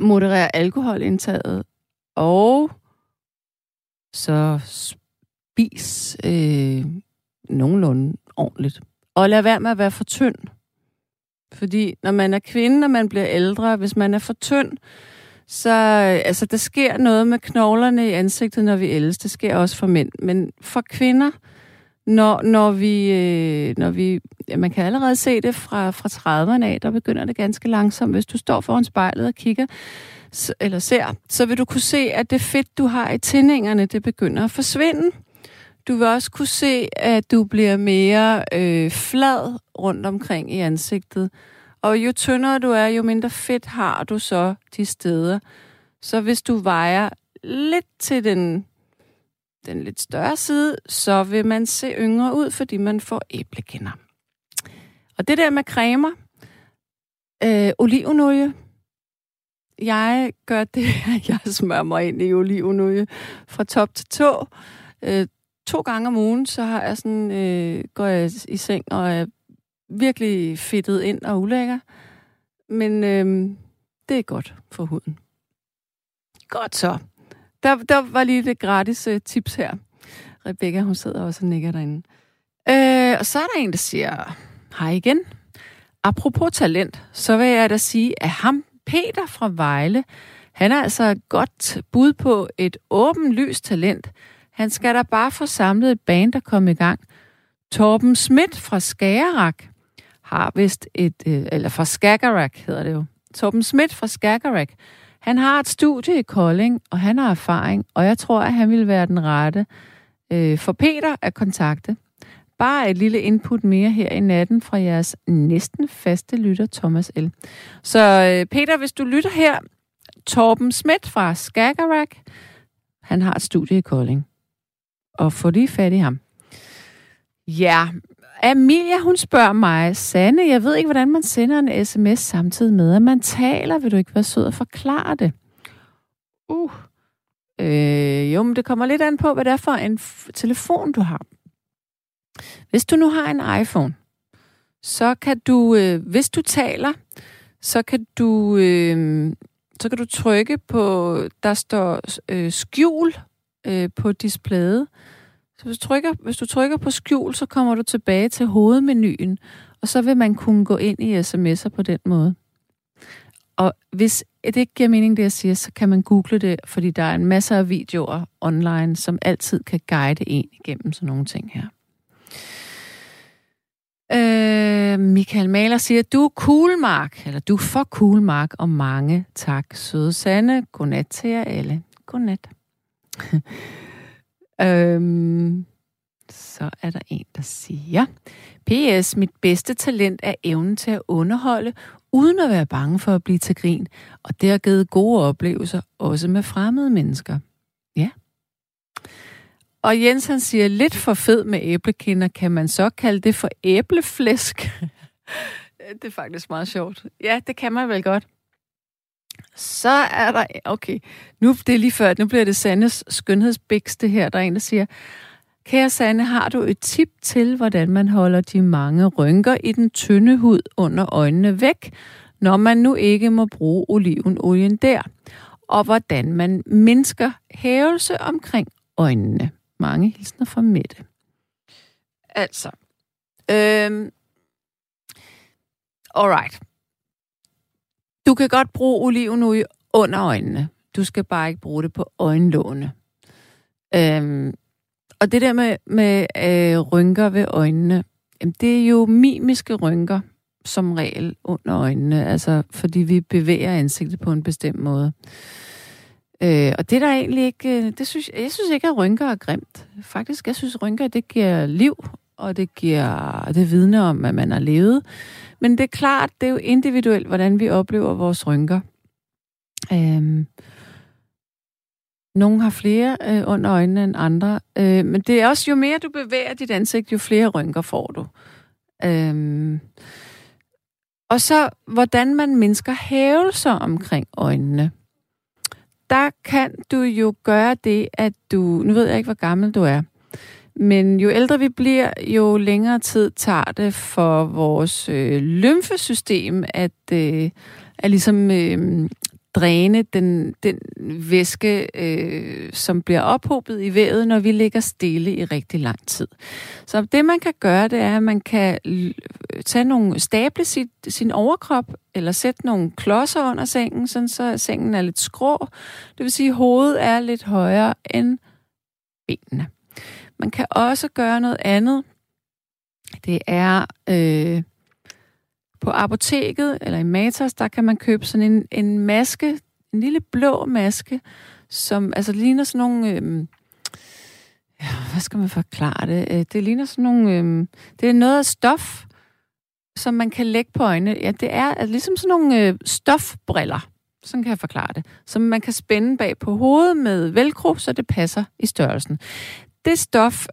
Moderere alkoholindtaget. Og så spis øh, nogenlunde ordentligt. Og lad være med at være for tynd. Fordi når man er kvinde, og man bliver ældre, hvis man er for tynd, så øh, altså, der sker noget med knoglerne i ansigtet, når vi ældes. Det sker også for mænd. Men for kvinder, når, når vi, øh, når vi ja, man kan allerede se det fra, fra 30'erne af, der begynder det ganske langsomt. Hvis du står foran spejlet og kigger, eller ser, så vil du kunne se, at det fedt, du har i tændingerne, det begynder at forsvinde. Du vil også kunne se, at du bliver mere øh, flad rundt omkring i ansigtet. Og jo tyndere du er, jo mindre fedt har du så de steder. Så hvis du vejer lidt til den, den lidt større side, så vil man se yngre ud, fordi man får æblekinder. Og det der med cremer, øh, olivenolie, jeg gør det, at jeg smører mig ind i olivenolie fra top til tå. Øh, to gange om ugen, så har jeg sådan, øh, går jeg i seng og er virkelig fedtet ind og ulækker. Men øhm, det er godt for huden. Godt så. Der, der var lige det gratis uh, tips her. Rebecca, hun sidder også og nikker derinde. Øh, og så er der en, der siger, hej igen. Apropos talent, så vil jeg da sige, at ham, Peter fra Vejle, han er altså et godt bud på et åben lys talent. Han skal da bare få samlet et band, der kommer i gang. Torben Schmidt fra Skagerak har vist et, øh, eller fra Skagerrak hedder det jo. Torben Schmidt fra Skagerrak. Han har et studie i Kolding, og han har erfaring, og jeg tror, at han vil være den rette øh, for Peter at kontakte. Bare et lille input mere her i natten fra jeres næsten faste lytter, Thomas L. Så øh, Peter, hvis du lytter her, Torben Schmidt fra Skagerrak, han har et studie i Kolding. Og få lige fat i ham. Ja, Amelia, hun spørger mig, Sanne, jeg ved ikke, hvordan man sender en sms samtidig med, at man taler. Vil du ikke være sød og forklare det? Uh. Øh, jo, men det kommer lidt an på, hvad det er for en telefon, du har. Hvis du nu har en iPhone, så kan du, øh, hvis du taler, så kan du, øh, så kan du trykke på, der står øh, skjul øh, på displayet. Så hvis du, trykker, hvis du trykker på skjul, så kommer du tilbage til hovedmenuen, og så vil man kunne gå ind i sms'er på den måde. Og hvis det ikke giver mening, det jeg siger, så kan man google det, fordi der er en masse af videoer online, som altid kan guide en igennem sådan nogle ting her. Øh, Michael Maler siger, du er cool, Mark. Eller du er for cool, Mark. Og mange tak, søde Sanne. Godnat til jer alle. Godnat. øhm, så er der en, der siger, P.S. Mit bedste talent er evnen til at underholde, uden at være bange for at blive til grin. Og det har givet gode oplevelser, også med fremmede mennesker. Ja. Og Jens han siger, lidt for fed med æblekinder, kan man så kalde det for æbleflæsk? det er faktisk meget sjovt. Ja, det kan man vel godt. Så er der, okay, nu det er lige før, nu bliver det Sandes skønhedsbæks, det her. Der er en, der siger, Kære Sande, har du et tip til, hvordan man holder de mange rynker i den tynde hud under øjnene væk, når man nu ikke må bruge olivenolien der? Og hvordan man mindsker hævelse omkring øjnene? Mange hilsner fra Mette. Altså, øhm, alright. Du kan godt bruge olivenolie under øjnene. Du skal bare ikke bruge det på øjenlågene. Øhm, og det der med, med øh, rynker ved øjnene, jamen, det er jo mimiske rynker som regel under øjnene, altså fordi vi bevæger ansigtet på en bestemt måde. Øh, og det er der egentlig ikke, øh, det synes, jeg synes ikke, at rynker er grimt. Faktisk, jeg synes, at rynker, det giver liv og det giver det vidne om, at man har levet. Men det er klart, det er jo individuelt, hvordan vi oplever vores rynker. Øhm, nogle har flere øh, under øjnene end andre, øh, men det er også, jo mere du bevæger dit ansigt, jo flere rynker får du. Øhm, og så, hvordan man mindsker hævelser omkring øjnene. Der kan du jo gøre det, at du... Nu ved jeg ikke, hvor gammel du er. Men jo ældre vi bliver, jo længere tid tager det for vores øh, lymfesystem at, øh, at ligesom øh, dræne den, den væske, øh, som bliver ophobet i vævet, når vi ligger stille i rigtig lang tid. Så det, man kan gøre, det er, at man kan tage nogle, stable sit, sin overkrop, eller sætte nogle klodser under sengen, sådan så sengen er lidt skrå. Det vil sige, at hovedet er lidt højere end benene. Man kan også gøre noget andet. Det er øh, på apoteket eller i Matas, der kan man købe sådan en, en maske, en lille blå maske, som altså ligner sådan nogle... Øh, ja, hvad skal man forklare det? Øh, det ligner sådan nogle... Øh, det er noget af stof, som man kan lægge på øjnene. Ja, det er altså, ligesom sådan nogle øh, stofbriller. Sådan kan jeg forklare det. Som man kan spænde bag på hovedet med velcro, så det passer i størrelsen. Det stof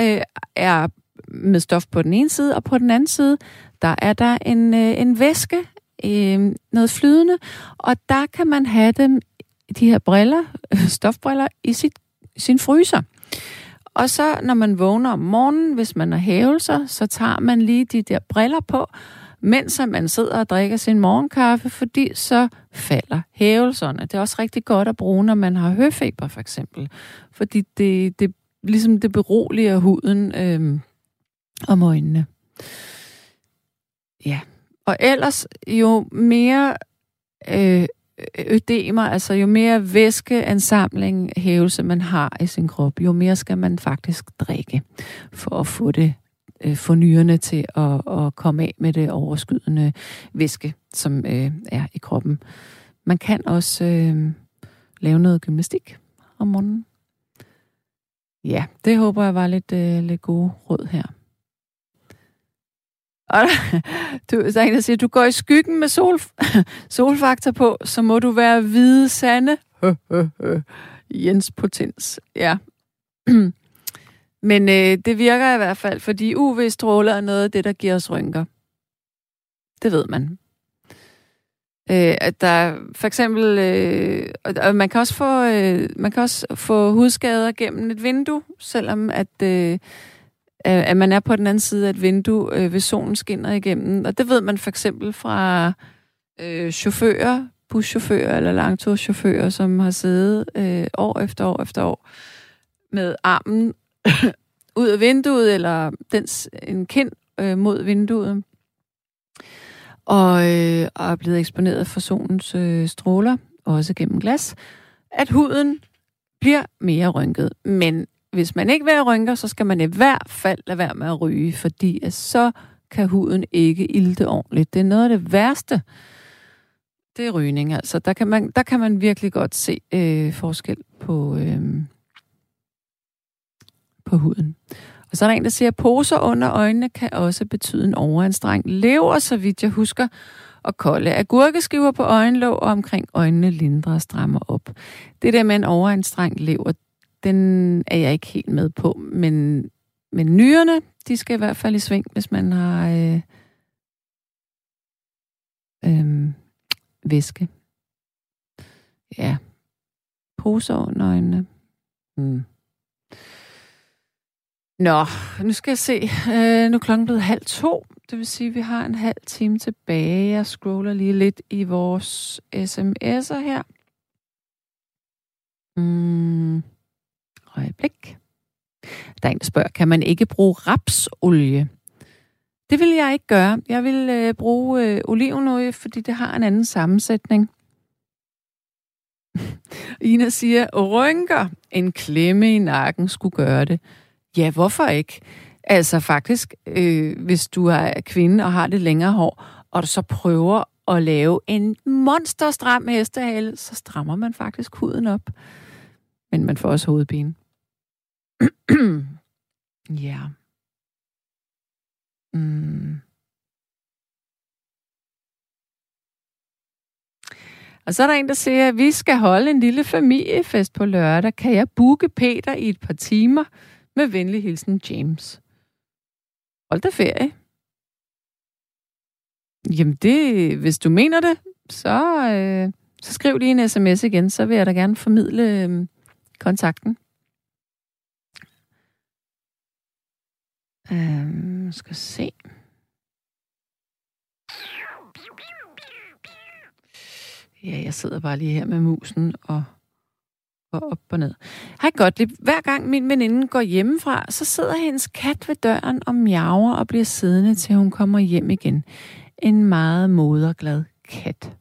øh, er med stof på den ene side, og på den anden side, der er der en, øh, en væske, øh, noget flydende, og der kan man have dem, de her briller, stofbriller, i sit, sin fryser. Og så, når man vågner om morgenen, hvis man har hævelser, så tager man lige de der briller på, mens man sidder og drikker sin morgenkaffe, fordi så falder hævelserne. Det er også rigtig godt at bruge, når man har høfeber, for eksempel. Fordi det, det ligesom det beroliger huden øh, om øjnene. Ja. Og ellers, jo mere øh, øh ødemer, altså jo mere væskeansamling, hævelse man har i sin krop, jo mere skal man faktisk drikke for at få det øh, få nyrerne til at, at komme af med det overskydende væske, som øh, er i kroppen. Man kan også øh, lave noget gymnastik om morgenen. Ja, det håber jeg var lidt, øh, lidt gode råd her. Og du, så er en, der siger, du går i skyggen med sol, solfaktor på, så må du være hvide sande. Jens Potens. Ja. Men øh, det virker i hvert fald, fordi UV-stråler er noget af det, der giver os rynker. Det ved man. Øh, at der for eksempel, øh, og man kan også få, øh, man kan også få hudskader gennem et vindue, selvom at øh, at man er på den anden side af et vindue, øh, hvis solen skinner igennem. Og det ved man for eksempel fra øh, chauffører, buschauffører eller langturschauffører, som har siddet øh, år efter år efter år med armen ud af vinduet, eller dens, en kind øh, mod vinduet, og, øh, og er blevet eksponeret for solens øh, stråler, også gennem glas, at huden bliver mere rynket. Men hvis man ikke vil have rynker, så skal man i hvert fald lade være med at ryge, fordi at så kan huden ikke ilte ordentligt. Det er noget af det værste, det er rygning. Altså, der kan man, der kan man virkelig godt se øh, forskel på, øh, på huden. Og så er der en, der siger, at poser under øjnene kan også betyde en overanstrengt lever, så vidt jeg husker, og kolde agurkeskiver på øjenlåg og omkring øjnene lindrer og strammer op. Det der med en overanstrengt lever, den er jeg ikke helt med på. Men, men nyrerne, de skal i hvert fald i sving, hvis man har øh, øh, væske. Ja. Poser under øjnene. Hmm. Nå, nu skal jeg se. Øh, nu er klokken blevet halv to. Det vil sige, at vi har en halv time tilbage. Jeg scroller lige lidt i vores sms'er her. Mm. Øjeblik. Der er en, der spørger, kan man ikke bruge rapsolie? Det vil jeg ikke gøre. Jeg vil øh, bruge øh, olivenolie, fordi det har en anden sammensætning. Ina siger, rynker, en klemme i nakken skulle gøre det. Ja, hvorfor ikke? Altså faktisk, øh, hvis du er kvinde og har det længere hår, og du så prøver at lave en monsterstram hestehale, så strammer man faktisk huden op. Men man får også hovedpine. ja. Mm. Og så er der en, der siger, at vi skal holde en lille familiefest på lørdag. Kan jeg booke Peter i et par timer? Med venlig hilsen, James. Hold da ferie. Jamen det, hvis du mener det, så, øh, så skriv lige en sms igen, så vil jeg da gerne formidle øh, kontakten. Øh, skal se. Ja, jeg sidder bare lige her med musen og og op og ned. Hej godt. Hver gang min veninde går hjemmefra, så sidder hendes kat ved døren og miaver og bliver siddende, til hun kommer hjem igen. En meget moderglad kat.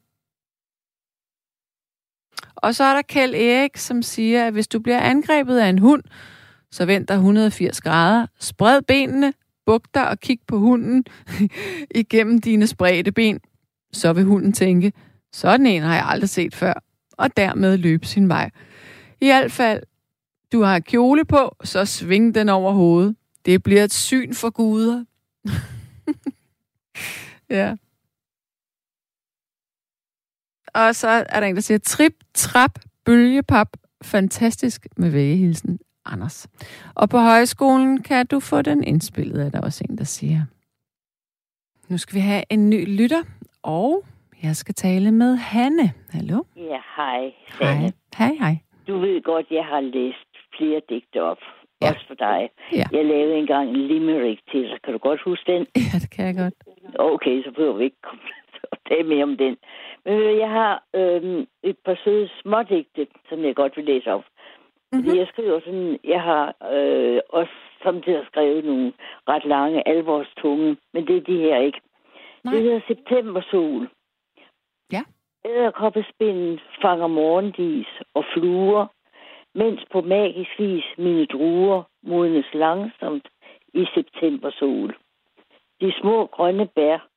Og så er der Kjell Erik, som siger, at hvis du bliver angrebet af en hund, så vend dig 180 grader, spred benene, buk dig og kig på hunden igennem dine spredte ben. Så vil hunden tænke, sådan en har jeg aldrig set før, og dermed løbe sin vej. I hvert fald, du har kjole på, så sving den over hovedet. Det bliver et syn for guder. ja. Og så er der en, der siger, trip, trap, bølgepap, fantastisk med vægehilsen, Anders. Og på højskolen kan du få den indspillet, er der også en, der siger. Nu skal vi have en ny lytter, og jeg skal tale med Hanne. Hallo? Ja, hej. Hej. Hej, hej. Du ved godt, jeg har læst flere digte op. Ja. Også for dig. Ja. Jeg lavede engang en limerick til dig. Kan du godt huske den? Ja, det kan jeg godt. Okay, så behøver vi ikke komme tale mere om den. Men jeg har øh, et par søde smådigte, som jeg godt vil læse op. Mm-hmm. Fordi jeg skriver sådan, jeg har øh, også samtidig skrevet nogle ret lange alvorstunge, men det er de her ikke. Nej. Det hedder Septembersol. Ja. Æderkoppespinden fanger morgendis og fluer, mens på magisk vis mine druer modnes langsomt i september sol. De små grønne bær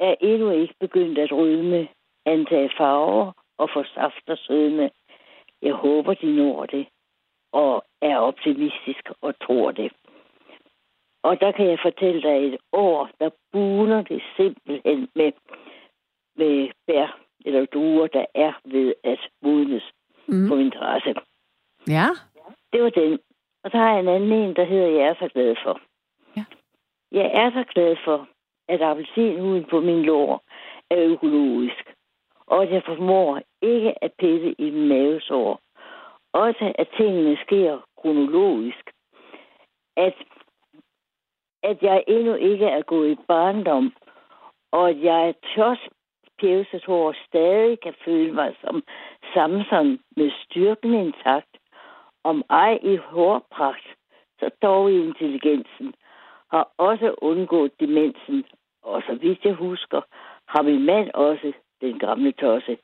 er endnu ikke begyndt at rydme, antage farver og få saft og sødme. Jeg håber, de når det, og er optimistisk og tror det. Og der kan jeg fortælle dig et år, der buner det simpelthen med, med bær eller druer, der er ved at modnes Mm. på min terrasse. Ja. Det var den. Og så har jeg en anden en, der hedder, jeg er så glad for. Ja. Jeg er så glad for, at appelsinhuden på min lår er økologisk. Og at jeg formår ikke at pille i mavesår. Også at tingene sker kronologisk. At, at jeg endnu ikke er gået i barndom. Og at jeg trods pjevset hår stadig kan føle mig som Samson med styrken intakt. Om ej i hårpragt, så dog i intelligensen. Har også undgået demensen. Og så vidt jeg husker, har min mand også, den gamle tosse,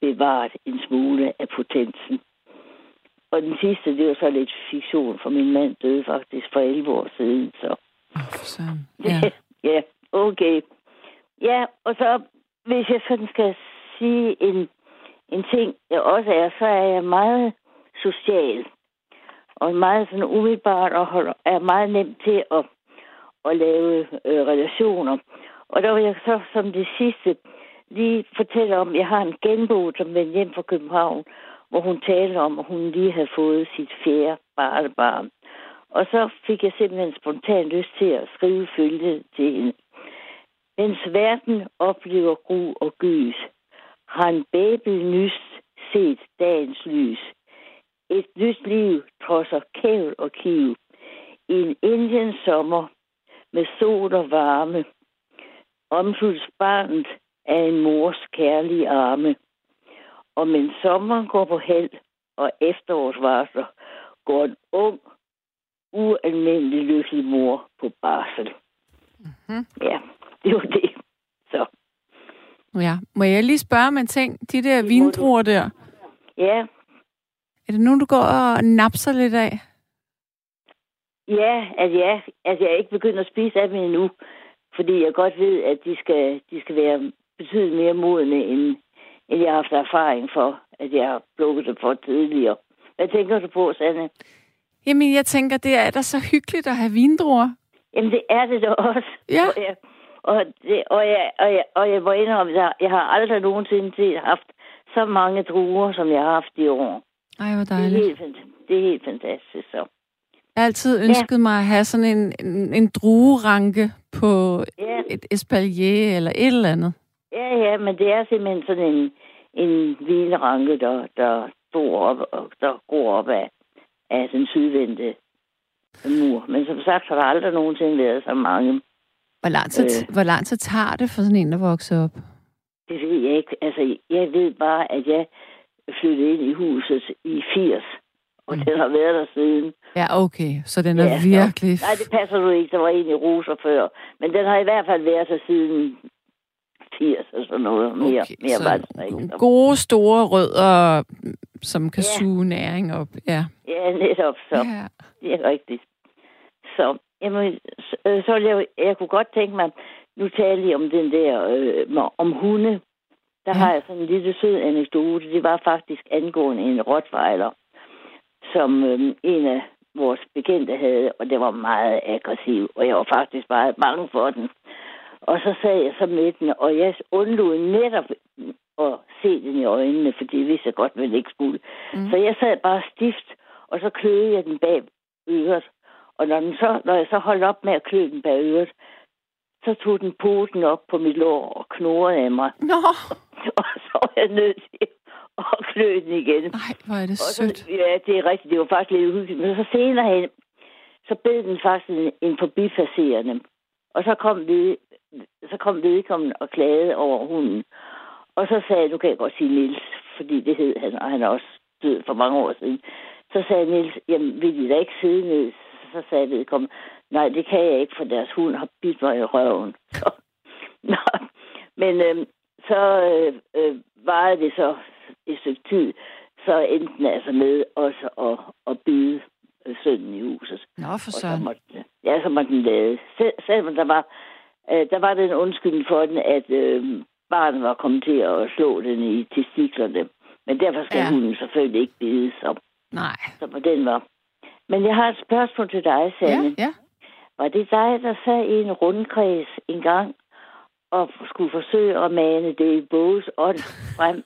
bevaret en smule af potensen. Og den sidste, det var så lidt fiktion, for min mand døde faktisk for 11 år siden, så... Åh, for. Ja. ja, okay. Ja, og så hvis jeg sådan skal sige en, en ting, jeg også er, så er jeg meget social. Og meget sådan umiddelbart, og holder, er meget nemt til at, at lave øh, relationer. Og der vil jeg så som det sidste lige fortælle om, at jeg har en genbo, som vendte hjem fra København, hvor hun talte om, at hun lige havde fået sit fjerde barnebarn. Og så fik jeg simpelthen spontan lyst til at skrive følge til hende. Mens verden oplever gru og gys, har en babel nyst set dagens lys. Et nyt liv trodser kævel og kiv. I en Indiens sommer med sol og varme. Omsluttes barnet af en mors kærlige arme. Og mens sommeren går på held og efterårsvarsler, går en ung, ualmindelig lykkelig mor på barsel. Mm-hmm. Ja, det var det. Så, ja. Må jeg lige spørge om en ting? De der må vindruer der, ja. er det nogen, du går og napser lidt af? Ja, at jeg, at jeg ikke begynder at spise af dem endnu, fordi jeg godt ved, at de skal, de skal være betydeligt mere modne, end, end jeg har haft erfaring for, at jeg har plukket dem for tidligere. Hvad tænker du på, Sanne? Jamen, jeg tænker, det er da så hyggeligt at have vindruer. Jamen, det er det da også. Ja. Jeg, og, det, og, jeg, og, jeg, og jeg må indrømme, at jeg har aldrig nogensinde haft så mange druer, som jeg har haft i år. Ej, hvor Det er dejligt. helt, det er helt fantastisk. Så. Jeg har altid ønsket mig at have sådan en, en, en drueranke på Ja, et espalier eller et eller andet. ja, ja, men det er simpelthen sådan en, en vinranke, der, der, bor op, der går op af, af den sydvendte mur. Men som sagt har der aldrig nogensinde været så mange. Hvor lang tid, Øh. hvor lang tid tager det for sådan en, der vokser op? Det ved jeg ikke. Altså, jeg ved bare, at jeg flyttede ind i huset i 80. Og Mm. den har været der siden. Ja, okay. Så den er Ja, virkelig... Nej, det passer nu ikke. Der var en i roser før. Men den har i hvert fald været der siden 80 og sådan noget. Mere, Okay, mere så var det så ikke. gode, store rødder, som kan Ja. suge næring op. Ja. Ja, netop så. ja. Det er rigtigt. Så, jamen, så, øh, så jeg, jeg kunne godt tænke mig, nu taler I om den der, øh, om hunde. Der Ja. har jeg sådan en lille sød anekdote. Det var faktisk angående en rottweiler, som øh, en af vores bekendte havde, og det var meget aggressiv, og jeg var faktisk meget bange for den. Og så sad jeg så med den, og jeg undlod netop at se den i øjnene, fordi jeg vidste godt, hvad det ikke skulle. Mm. Så jeg sad bare stift, og så kløede jeg den bag øret. Og når, den så, når jeg så holdt op med at klø den bag øret, så tog den poten op på mit lår og knurrede af mig. Nå, Og så var jeg nødt til at klø den igen. nej, hvor er det Og sødt. så, ja, det er rigtigt. Det var faktisk lidt uhyggeligt. Men så senere hen, så bed den faktisk en, en forbipasserende. Og så kom, ved, så kom vedkommende og klagede over hunden. Og så sagde jeg, nu kan jeg godt sige Nils, fordi det hed han, og han er også død for mange år siden. Så sagde Nils, jamen vil de da ikke sidde ned? Så sagde vedkommende, nej, det kan jeg ikke, for deres hund har bidt mig i røven. Så, Nå, men øh, så øh, øh, varede det så et stykke tid, så endte den altså med også at, at bide øh, sønnen i huset. Nå, for Og så måtte, ja, så måtte den lade. Sel, selvom der var, øh, der var den undskyldning for den, at øh, barnet var kommet til at slå den i testiklerne. Men derfor skal Ja. hunden selvfølgelig ikke bide, så, Nej. så på den var. Men jeg har et spørgsmål til dig, Sanne. Ja, ja. Var det dig, der sad i en rundkreds en gang og skulle forsøge at mane det i Boges ånd frem?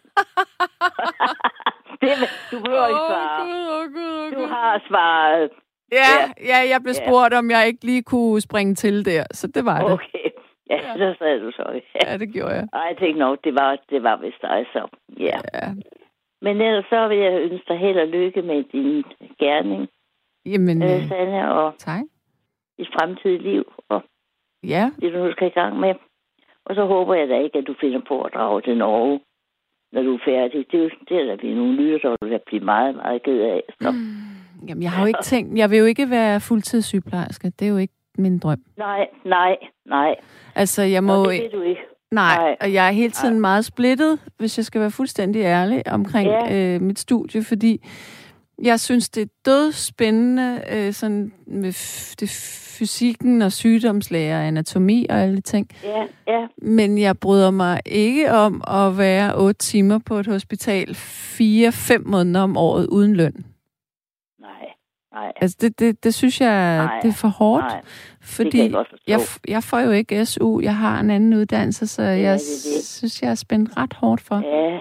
det, du behøver ikke svare. Gud, åh Gud, Du Gud. har svaret. Ja, ja, jeg blev Ja. spurgt, om jeg ikke lige kunne springe til der, så det var det. Okay. Ja, Ja. så sad du så. Ja. Ja, det gjorde jeg. Ej, jeg tænkte nok, det var, det var vist dig så. Ja. Ja. Men ellers så vil jeg ønske dig held og lykke med din gerning, Jamen, øh, øh, Sanne, og tak. dit fremtidige liv, og Ja, det, du nu skal i gang med. Og så håber jeg da ikke, at du finder på at drage til Norge, når du er færdig. Det, er jo- det er der blive nogle lytter, der vil blive meget, meget ked af. Så. Mm. Jamen, jeg har jo ikke tænkt... Jeg vil jo ikke være fuldtidssygeplejerske. Det er jo ikke min drøm. Nej, nej, nej. Altså, jeg må... Nå, det du ikke. Nej, Nej. og jeg er hele tiden meget splittet, hvis jeg skal være fuldstændig ærlig, omkring Ja. øh, mit studie, fordi jeg synes, det er dødspændende øh, sådan med f- det fysikken og sygdomslæger og anatomi og alle de ting. Ja, ja. Men jeg bryder mig ikke om at være otte timer på et hospital fire-fem måneder om året uden løn. Nej, nej, Altså, det, det, det synes jeg, Nej. det er for hårdt. nej. Fordi jeg jeg, jeg får jo ikke SU, jeg har en anden uddannelse, så jeg det det. synes, jeg er spændt ret hårdt for. Ja.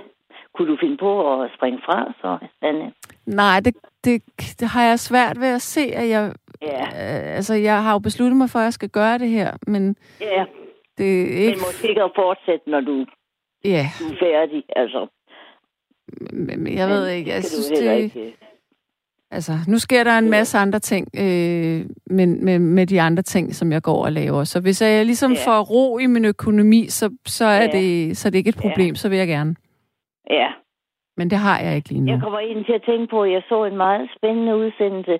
Kunne du finde på at springe fra, så, Sanne? Nej, det, det, det har jeg svært ved at se, at jeg... Ja, Øh, altså, jeg har jo besluttet mig for, at jeg skal gøre det her, men ja. det er Men ikke... måske ikke at fortsætte, når du, Ja, du er færdig. Altså, men, men jeg ved ikke, jeg synes, det... ikke. Altså, nu sker der en Ja. masse andre ting øh, men, med, med de andre ting, som jeg går og laver. Så hvis jeg ligesom Ja. får ro i min økonomi, så, så, er, Ja. det, så er det ikke et Ja. problem, så vil jeg gerne. Ja. Men det har jeg ikke lige nu. Jeg kommer ind til at tænke på, at jeg så en meget spændende udsendelse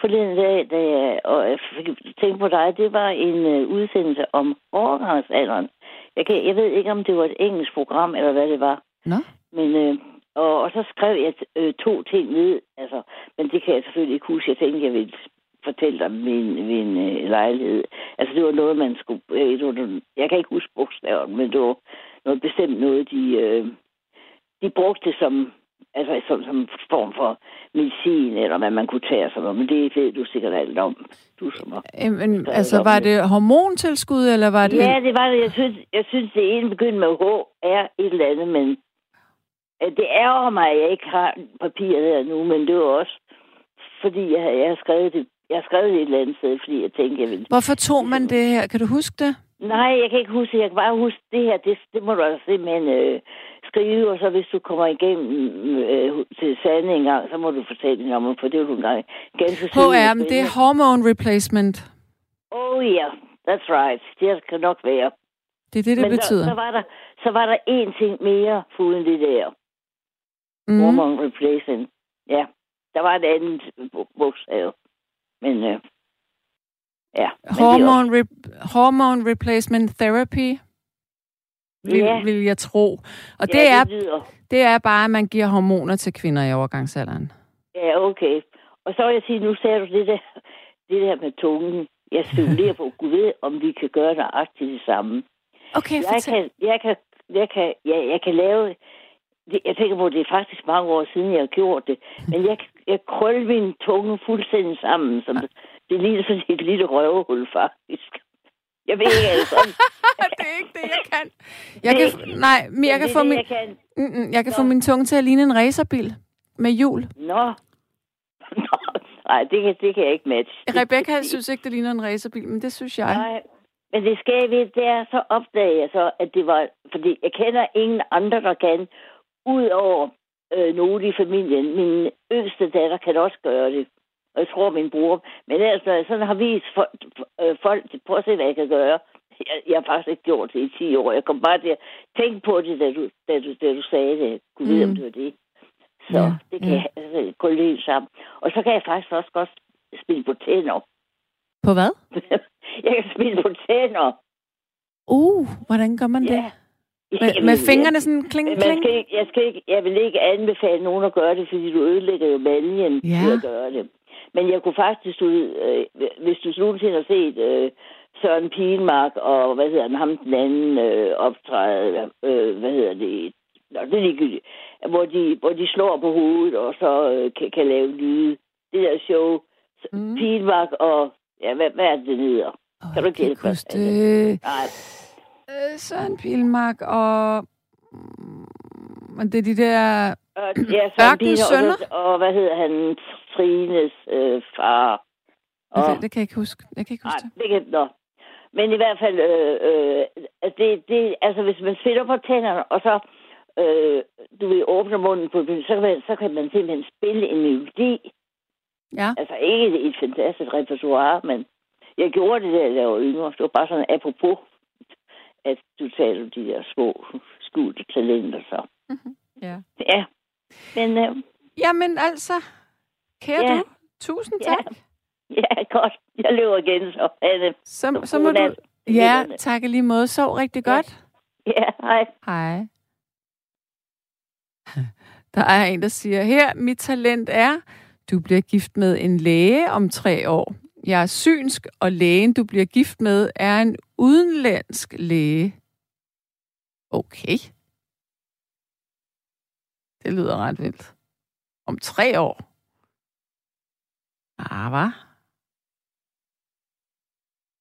forleden dag, da jeg, og jeg fik tænkt på dig. Det var en uh, udsendelse om overgangsalderen. Jeg, kan, jeg ved ikke, om det var et engelsk program, eller hvad det var. Nå? Men, øh, og, og så skrev jeg øh, to ting ned, altså, men det kan jeg selvfølgelig ikke huske. Jeg tænkte, jeg ville fortælle dig ved en øh, lejlighed. Altså, det var noget, man skulle... Øh, det var, jeg kan ikke huske bogstaverne, men det var noget bestemt noget, de, øh, de brugte som, altså, som, som form for medicin, eller hvad man kunne tage sådan noget. Men det ved du sikkert alt om. Du som har Men, skrevet altså, var det. det hormontilskud, eller var det... Ja, det var det. Jeg synes, jeg synes det ene begyndte med H, R, et eller andet, men Det ærger mig, at jeg ikke har papiret her nu, men det var også, fordi jeg, jeg har skrevet det jeg har skrevet det et eller andet sted, fordi jeg tænkte, jeg ville... Hvorfor tog man det her? Kan du huske det? Nej, jeg kan ikke huske Jeg kan bare huske det her. Det, det må du altså simpelthen øh, skrive, og så hvis du kommer igennem øh, til Sande en gang, så må du fortælle din om, for det er du engang ganske HRM, det er hormone replacement. Oh yeah, that's right. Det kan nok være. Det er det, det Men betyder. Så, så, var der, så var der én ting mere uden det der. Mm. Hormone replacement. Ja, der var et andet bogstav. Men øh, ja. Hormone, men re- hormone replacement therapy, vil, ja. vil jeg tro. Og det, ja, er, det, det er bare, at man giver hormoner til kvinder i overgangsalderen. Ja, okay. Og så vil jeg sige, nu ser du det der, det der med tungen. Jeg spekulerer på, Gud ved, om vi kan gøre nøjagtigt det samme. Okay, jeg kan, jeg kan, jeg kan, jeg, jeg kan lave det, jeg tænker på, at det er faktisk mange år siden, jeg har gjort det. Men jeg, jeg krøller min tunge fuldstændig sammen. Som det, det ligner sådan et lille røvehul, faktisk. Jeg ved ikke, altså. det er ikke det, jeg kan. Jeg det, kan nej, men jeg kan få det, min, jeg kan, mm, jeg kan få min tunge til at ligne en racerbil med hjul. Nå. Nå. Nej, det kan, det kan jeg ikke matche. Rebecca synes ikke, det ligner en racerbil, men det synes jeg. Nej, men det skal ved, det er så opdaget jeg så, at det var, fordi jeg kender ingen andre, der kan, Udover øh, nogle i familien. Min yngste datter kan også gøre det. Og jeg tror, min bror. Men altså, sådan har vist folk, øh, folk prøv at se, hvad jeg kan gøre. Jeg, jeg har faktisk ikke gjort det i 10 år. Jeg kom bare til at tænke på det, da du, da du, da du sagde det. Jeg kunne mm. vide, om mm. det var det. Så ja, det kan ja. jeg altså, gå lidt sammen. Og så kan jeg faktisk også godt spille på tænder. På hvad? jeg kan spille på tænder. Uh, hvordan gør man ja. det? Med, med fingrene sådan kling, kling? Man skal ikke, jeg, skal ikke, jeg vil ikke anbefale nogen at gøre det, fordi du ødelægger jo maljen ja. til at gøre det. Men jeg kunne faktisk, du, øh, hvis du nogensinde har set øh, Søren Pienmark og, hvad hedder han, ham den anden øh, optræde, øh, hvad hedder det, Nå, det er ligegyldigt, hvor de, hvor de slår på hovedet og så øh, kan, kan lave lyde. Det der show, mm. Pienmark og, ja, hvad, hvad er det, det hedder? Oh, kan du ikke hjælpe os? Nej øh, Søren Pilmark og... Men det er de der... Øh, ja, Søren Pilmark og, og, hvad hedder han? Trines øh, far. Og, det, det kan jeg ikke huske. Jeg kan ikke huske nej, det. kan nå. Men i hvert fald, øh, øh, det, det, altså hvis man spiller på tænderne, og så øh, du vil åbne munden på så kan, man, så kan man simpelthen spille en melodi. Ja. Altså ikke et fantastisk repertoire, men jeg gjorde det, da jeg var yngre. Det var bare sådan apropos at du taler de der små skjulte talenter så. Mm-hmm. Ja. Ja. Men, øh, Jamen altså, kære ja. du, tusind tak. Ja. ja, godt. Jeg løber igen, så. Anne. Så, så må du... Ja, tak lige måde. Sov rigtig ja. godt. Ja, hej. Hej. Der er en, der siger, her, mit talent er, du bliver gift med en læge om tre år. Jeg er synsk, og lægen, du bliver gift med, er en udenlandsk læge. Okay. Det lyder ret vildt. Om tre år. Ah, hvad?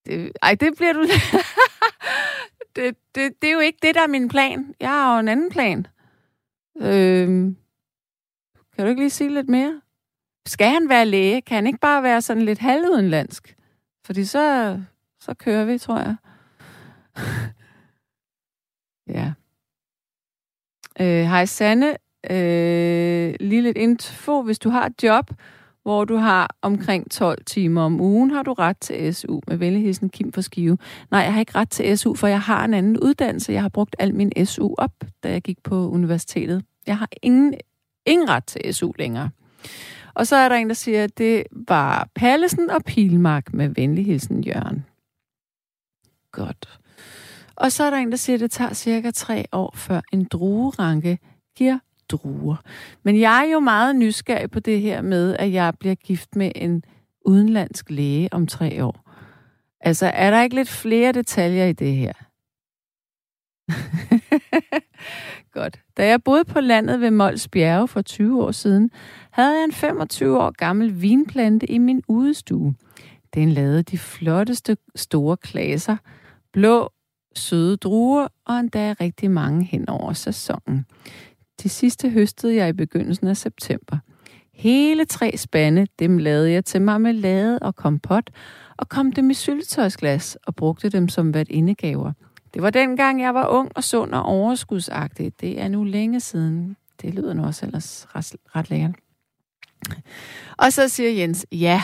Det, ej, det bliver du... det, det, det er jo ikke det, der er min plan. Jeg har jo en anden plan. Øhm, kan du ikke lige sige lidt mere? Skal han være læge? Kan han ikke bare være sådan lidt halvudenlandsk? Fordi så, så kører vi, tror jeg. ja. Øh, hej Sanne. Øh, lige lidt info. Hvis du har et job, hvor du har omkring 12 timer om ugen, har du ret til SU. Med venligheden Kim for Skive. Nej, jeg har ikke ret til SU, for jeg har en anden uddannelse. Jeg har brugt al min SU op, da jeg gik på universitetet. Jeg har ingen, ingen ret til SU længere. Og så er der en, der siger, at det var Pallesen og Pilmark med venlig hilsen Jørgen. Godt. Og så er der en, der siger, at det tager cirka tre år, før en drueranke giver druer. Men jeg er jo meget nysgerrig på det her med, at jeg bliver gift med en udenlandsk læge om tre år. Altså, er der ikke lidt flere detaljer i det her? Godt. Da jeg boede på landet ved Mols Bjerge for 20 år siden, havde jeg en 25 år gammel vinplante i min udestue. Den lavede de flotteste store klaser, blå, søde druer og endda rigtig mange hen over sæsonen. De sidste høstede jeg i begyndelsen af september. Hele tre spande, dem lavede jeg til marmelade og kompot, og kom dem i syltetøjsglas og brugte dem som hvert indegaver. Det var dengang, jeg var ung og sund og overskudsagtig. Det er nu længe siden. Det lyder nu også ellers ret, ret lækkert. Og så siger Jens, ja,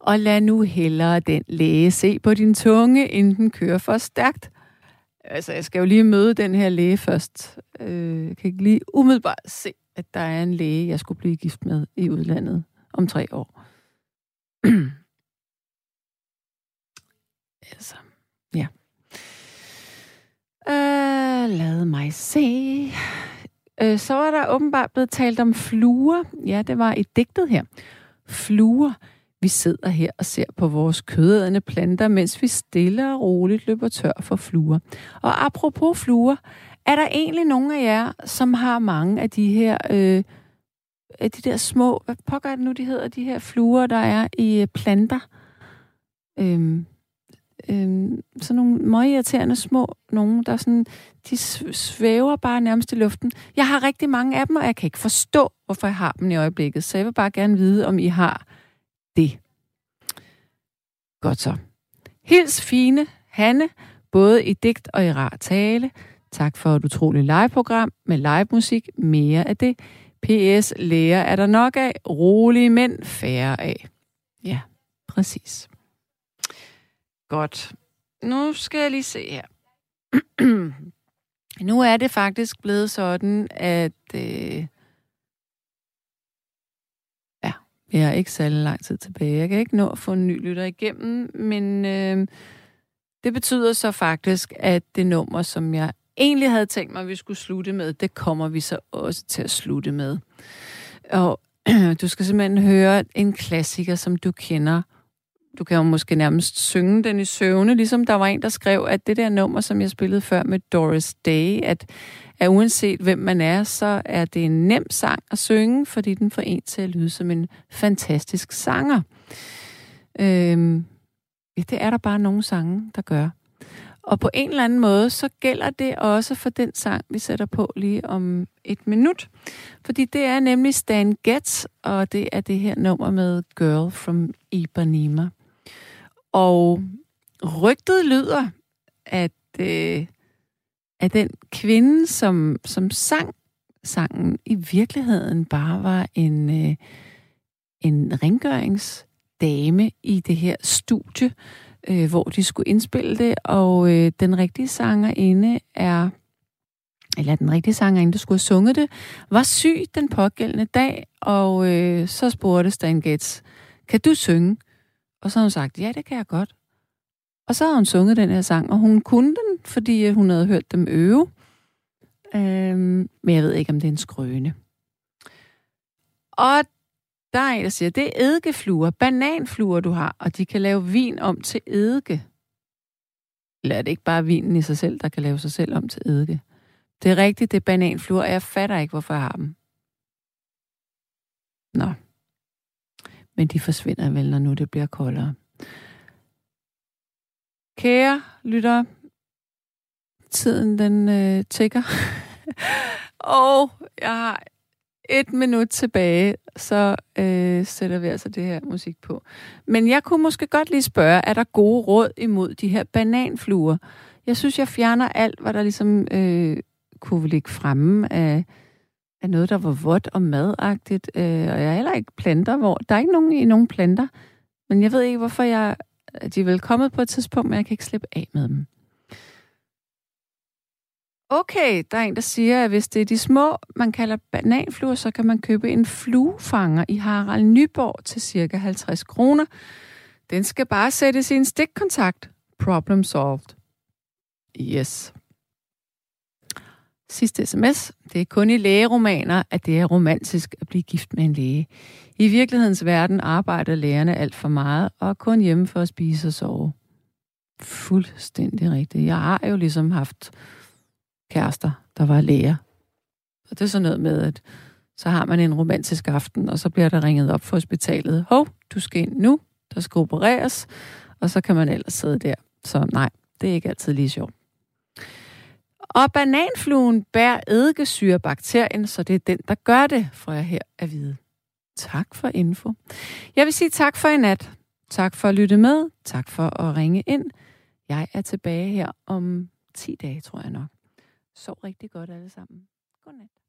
og lad nu hellere den læge se på din tunge, inden den kører for stærkt. Altså, jeg skal jo lige møde den her læge først. Øh, jeg kan ikke lige umiddelbart se, at der er en læge, jeg skulle blive gift med i udlandet om tre år. altså, ja. Øh, lad mig se. Øh, så var der åbenbart blevet talt om fluer. Ja, det var i digtet her. Fluer. Vi sidder her og ser på vores kødædende planter, mens vi stille og roligt løber tør for fluer. Og apropos fluer, er der egentlig nogen af jer, som har mange af de her, øh, de der små, hvad pokker er det nu, de hedder, de her fluer, der er i øh, planter? Øhm, øhm, sådan nogle meget irriterende små nogen, der sådan, de svæver bare nærmest i luften. Jeg har rigtig mange af dem, og jeg kan ikke forstå, hvorfor jeg har dem i øjeblikket. Så jeg vil bare gerne vide, om I har det. Godt så. Hils fine Hanne, både i digt og i rar tale. Tak for et utroligt liveprogram med livemusik. Mere af det. PS, Læger er der nok af. Rolige mænd, færre af. Ja, præcis. Godt. Nu skal jeg lige se her. nu er det faktisk blevet sådan, at øh, Jeg er ikke særlig lang tid tilbage. Jeg kan ikke nå at få en ny lytter igennem, men øh, det betyder så faktisk, at det nummer, som jeg egentlig havde tænkt mig, at vi skulle slutte med, det kommer vi så også til at slutte med. Og du skal simpelthen høre en klassiker, som du kender. Du kan jo måske nærmest synge den i søvne, ligesom der var en, der skrev, at det der nummer, som jeg spillede før med Doris Day, at at uanset hvem man er, så er det en nem sang at synge, fordi den får en til at lyde som en fantastisk sanger. Øhm, ja, det er der bare nogle sange, der gør. Og på en eller anden måde, så gælder det også for den sang, vi sætter på lige om et minut. Fordi det er nemlig Stan Getz, og det er det her nummer med Girl from Ipanema. Og rygtet lyder, at øh, at den kvinde, som, som sang sangen, i virkeligheden bare var en, øh, en rengøringsdame i det her studie, øh, hvor de skulle indspille det, og øh, den rigtige sangerinde er eller den rigtige sangerinde, der skulle have sunget det, var syg den pågældende dag, og øh, så spurgte Stan Getz, kan du synge? Og så har hun sagt, ja, det kan jeg godt. Og så har hun sunget den her sang, og hun kunne den, fordi øh, hun havde hørt dem øve. Øhm, men jeg ved ikke, om det er en skrøne. Og der er en, der siger, det er eddikefluer, bananfluer, du har, og de kan lave vin om til eddike. Eller er det ikke bare vinen i sig selv, der kan lave sig selv om til eddike? Det er rigtigt, det er bananfluer, og jeg fatter ikke, hvorfor jeg har dem. Nå. Men de forsvinder vel, når nu det bliver koldere. Kære lytter, tiden den øh, tækker. og jeg har et minut tilbage, så øh, sætter vi altså det her musik på. Men jeg kunne måske godt lige spørge, er der gode råd imod de her bananfluer? Jeg synes, jeg fjerner alt, hvad der ligesom øh, kunne ligge fremme af, af noget, der var vådt og madagtigt. Øh, og jeg er heller ikke planter, hvor... Der er ikke nogen i nogen planter, men jeg ved ikke, hvorfor jeg de er vel kommet på et tidspunkt, men jeg kan ikke slippe af med dem. Okay, der er en, der siger, at hvis det er de små, man kalder bananfluer, så kan man købe en fluefanger i Harald Nyborg til cirka 50 kroner. Den skal bare sættes i en stikkontakt. Problem solved. Yes. Sidste sms. Det er kun i lægeromaner, at det er romantisk at blive gift med en læge. I virkelighedens verden arbejder lægerne alt for meget, og er kun hjemme for at spise og sove. Fuldstændig rigtigt. Jeg har jo ligesom haft kærester, der var læger. Og det er sådan noget med, at så har man en romantisk aften, og så bliver der ringet op for hospitalet. Hov, du skal ind nu, der skal opereres, og så kan man ellers sidde der. Så nej, det er ikke altid lige sjovt. Og bananfluen bærer eddikesyrebakterien, så det er den, der gør det, får jeg her at vide. Tak for info. Jeg vil sige tak for i nat. Tak for at lytte med. Tak for at ringe ind. Jeg er tilbage her om 10 dage, tror jeg nok. Sov rigtig godt alle sammen. Godnat.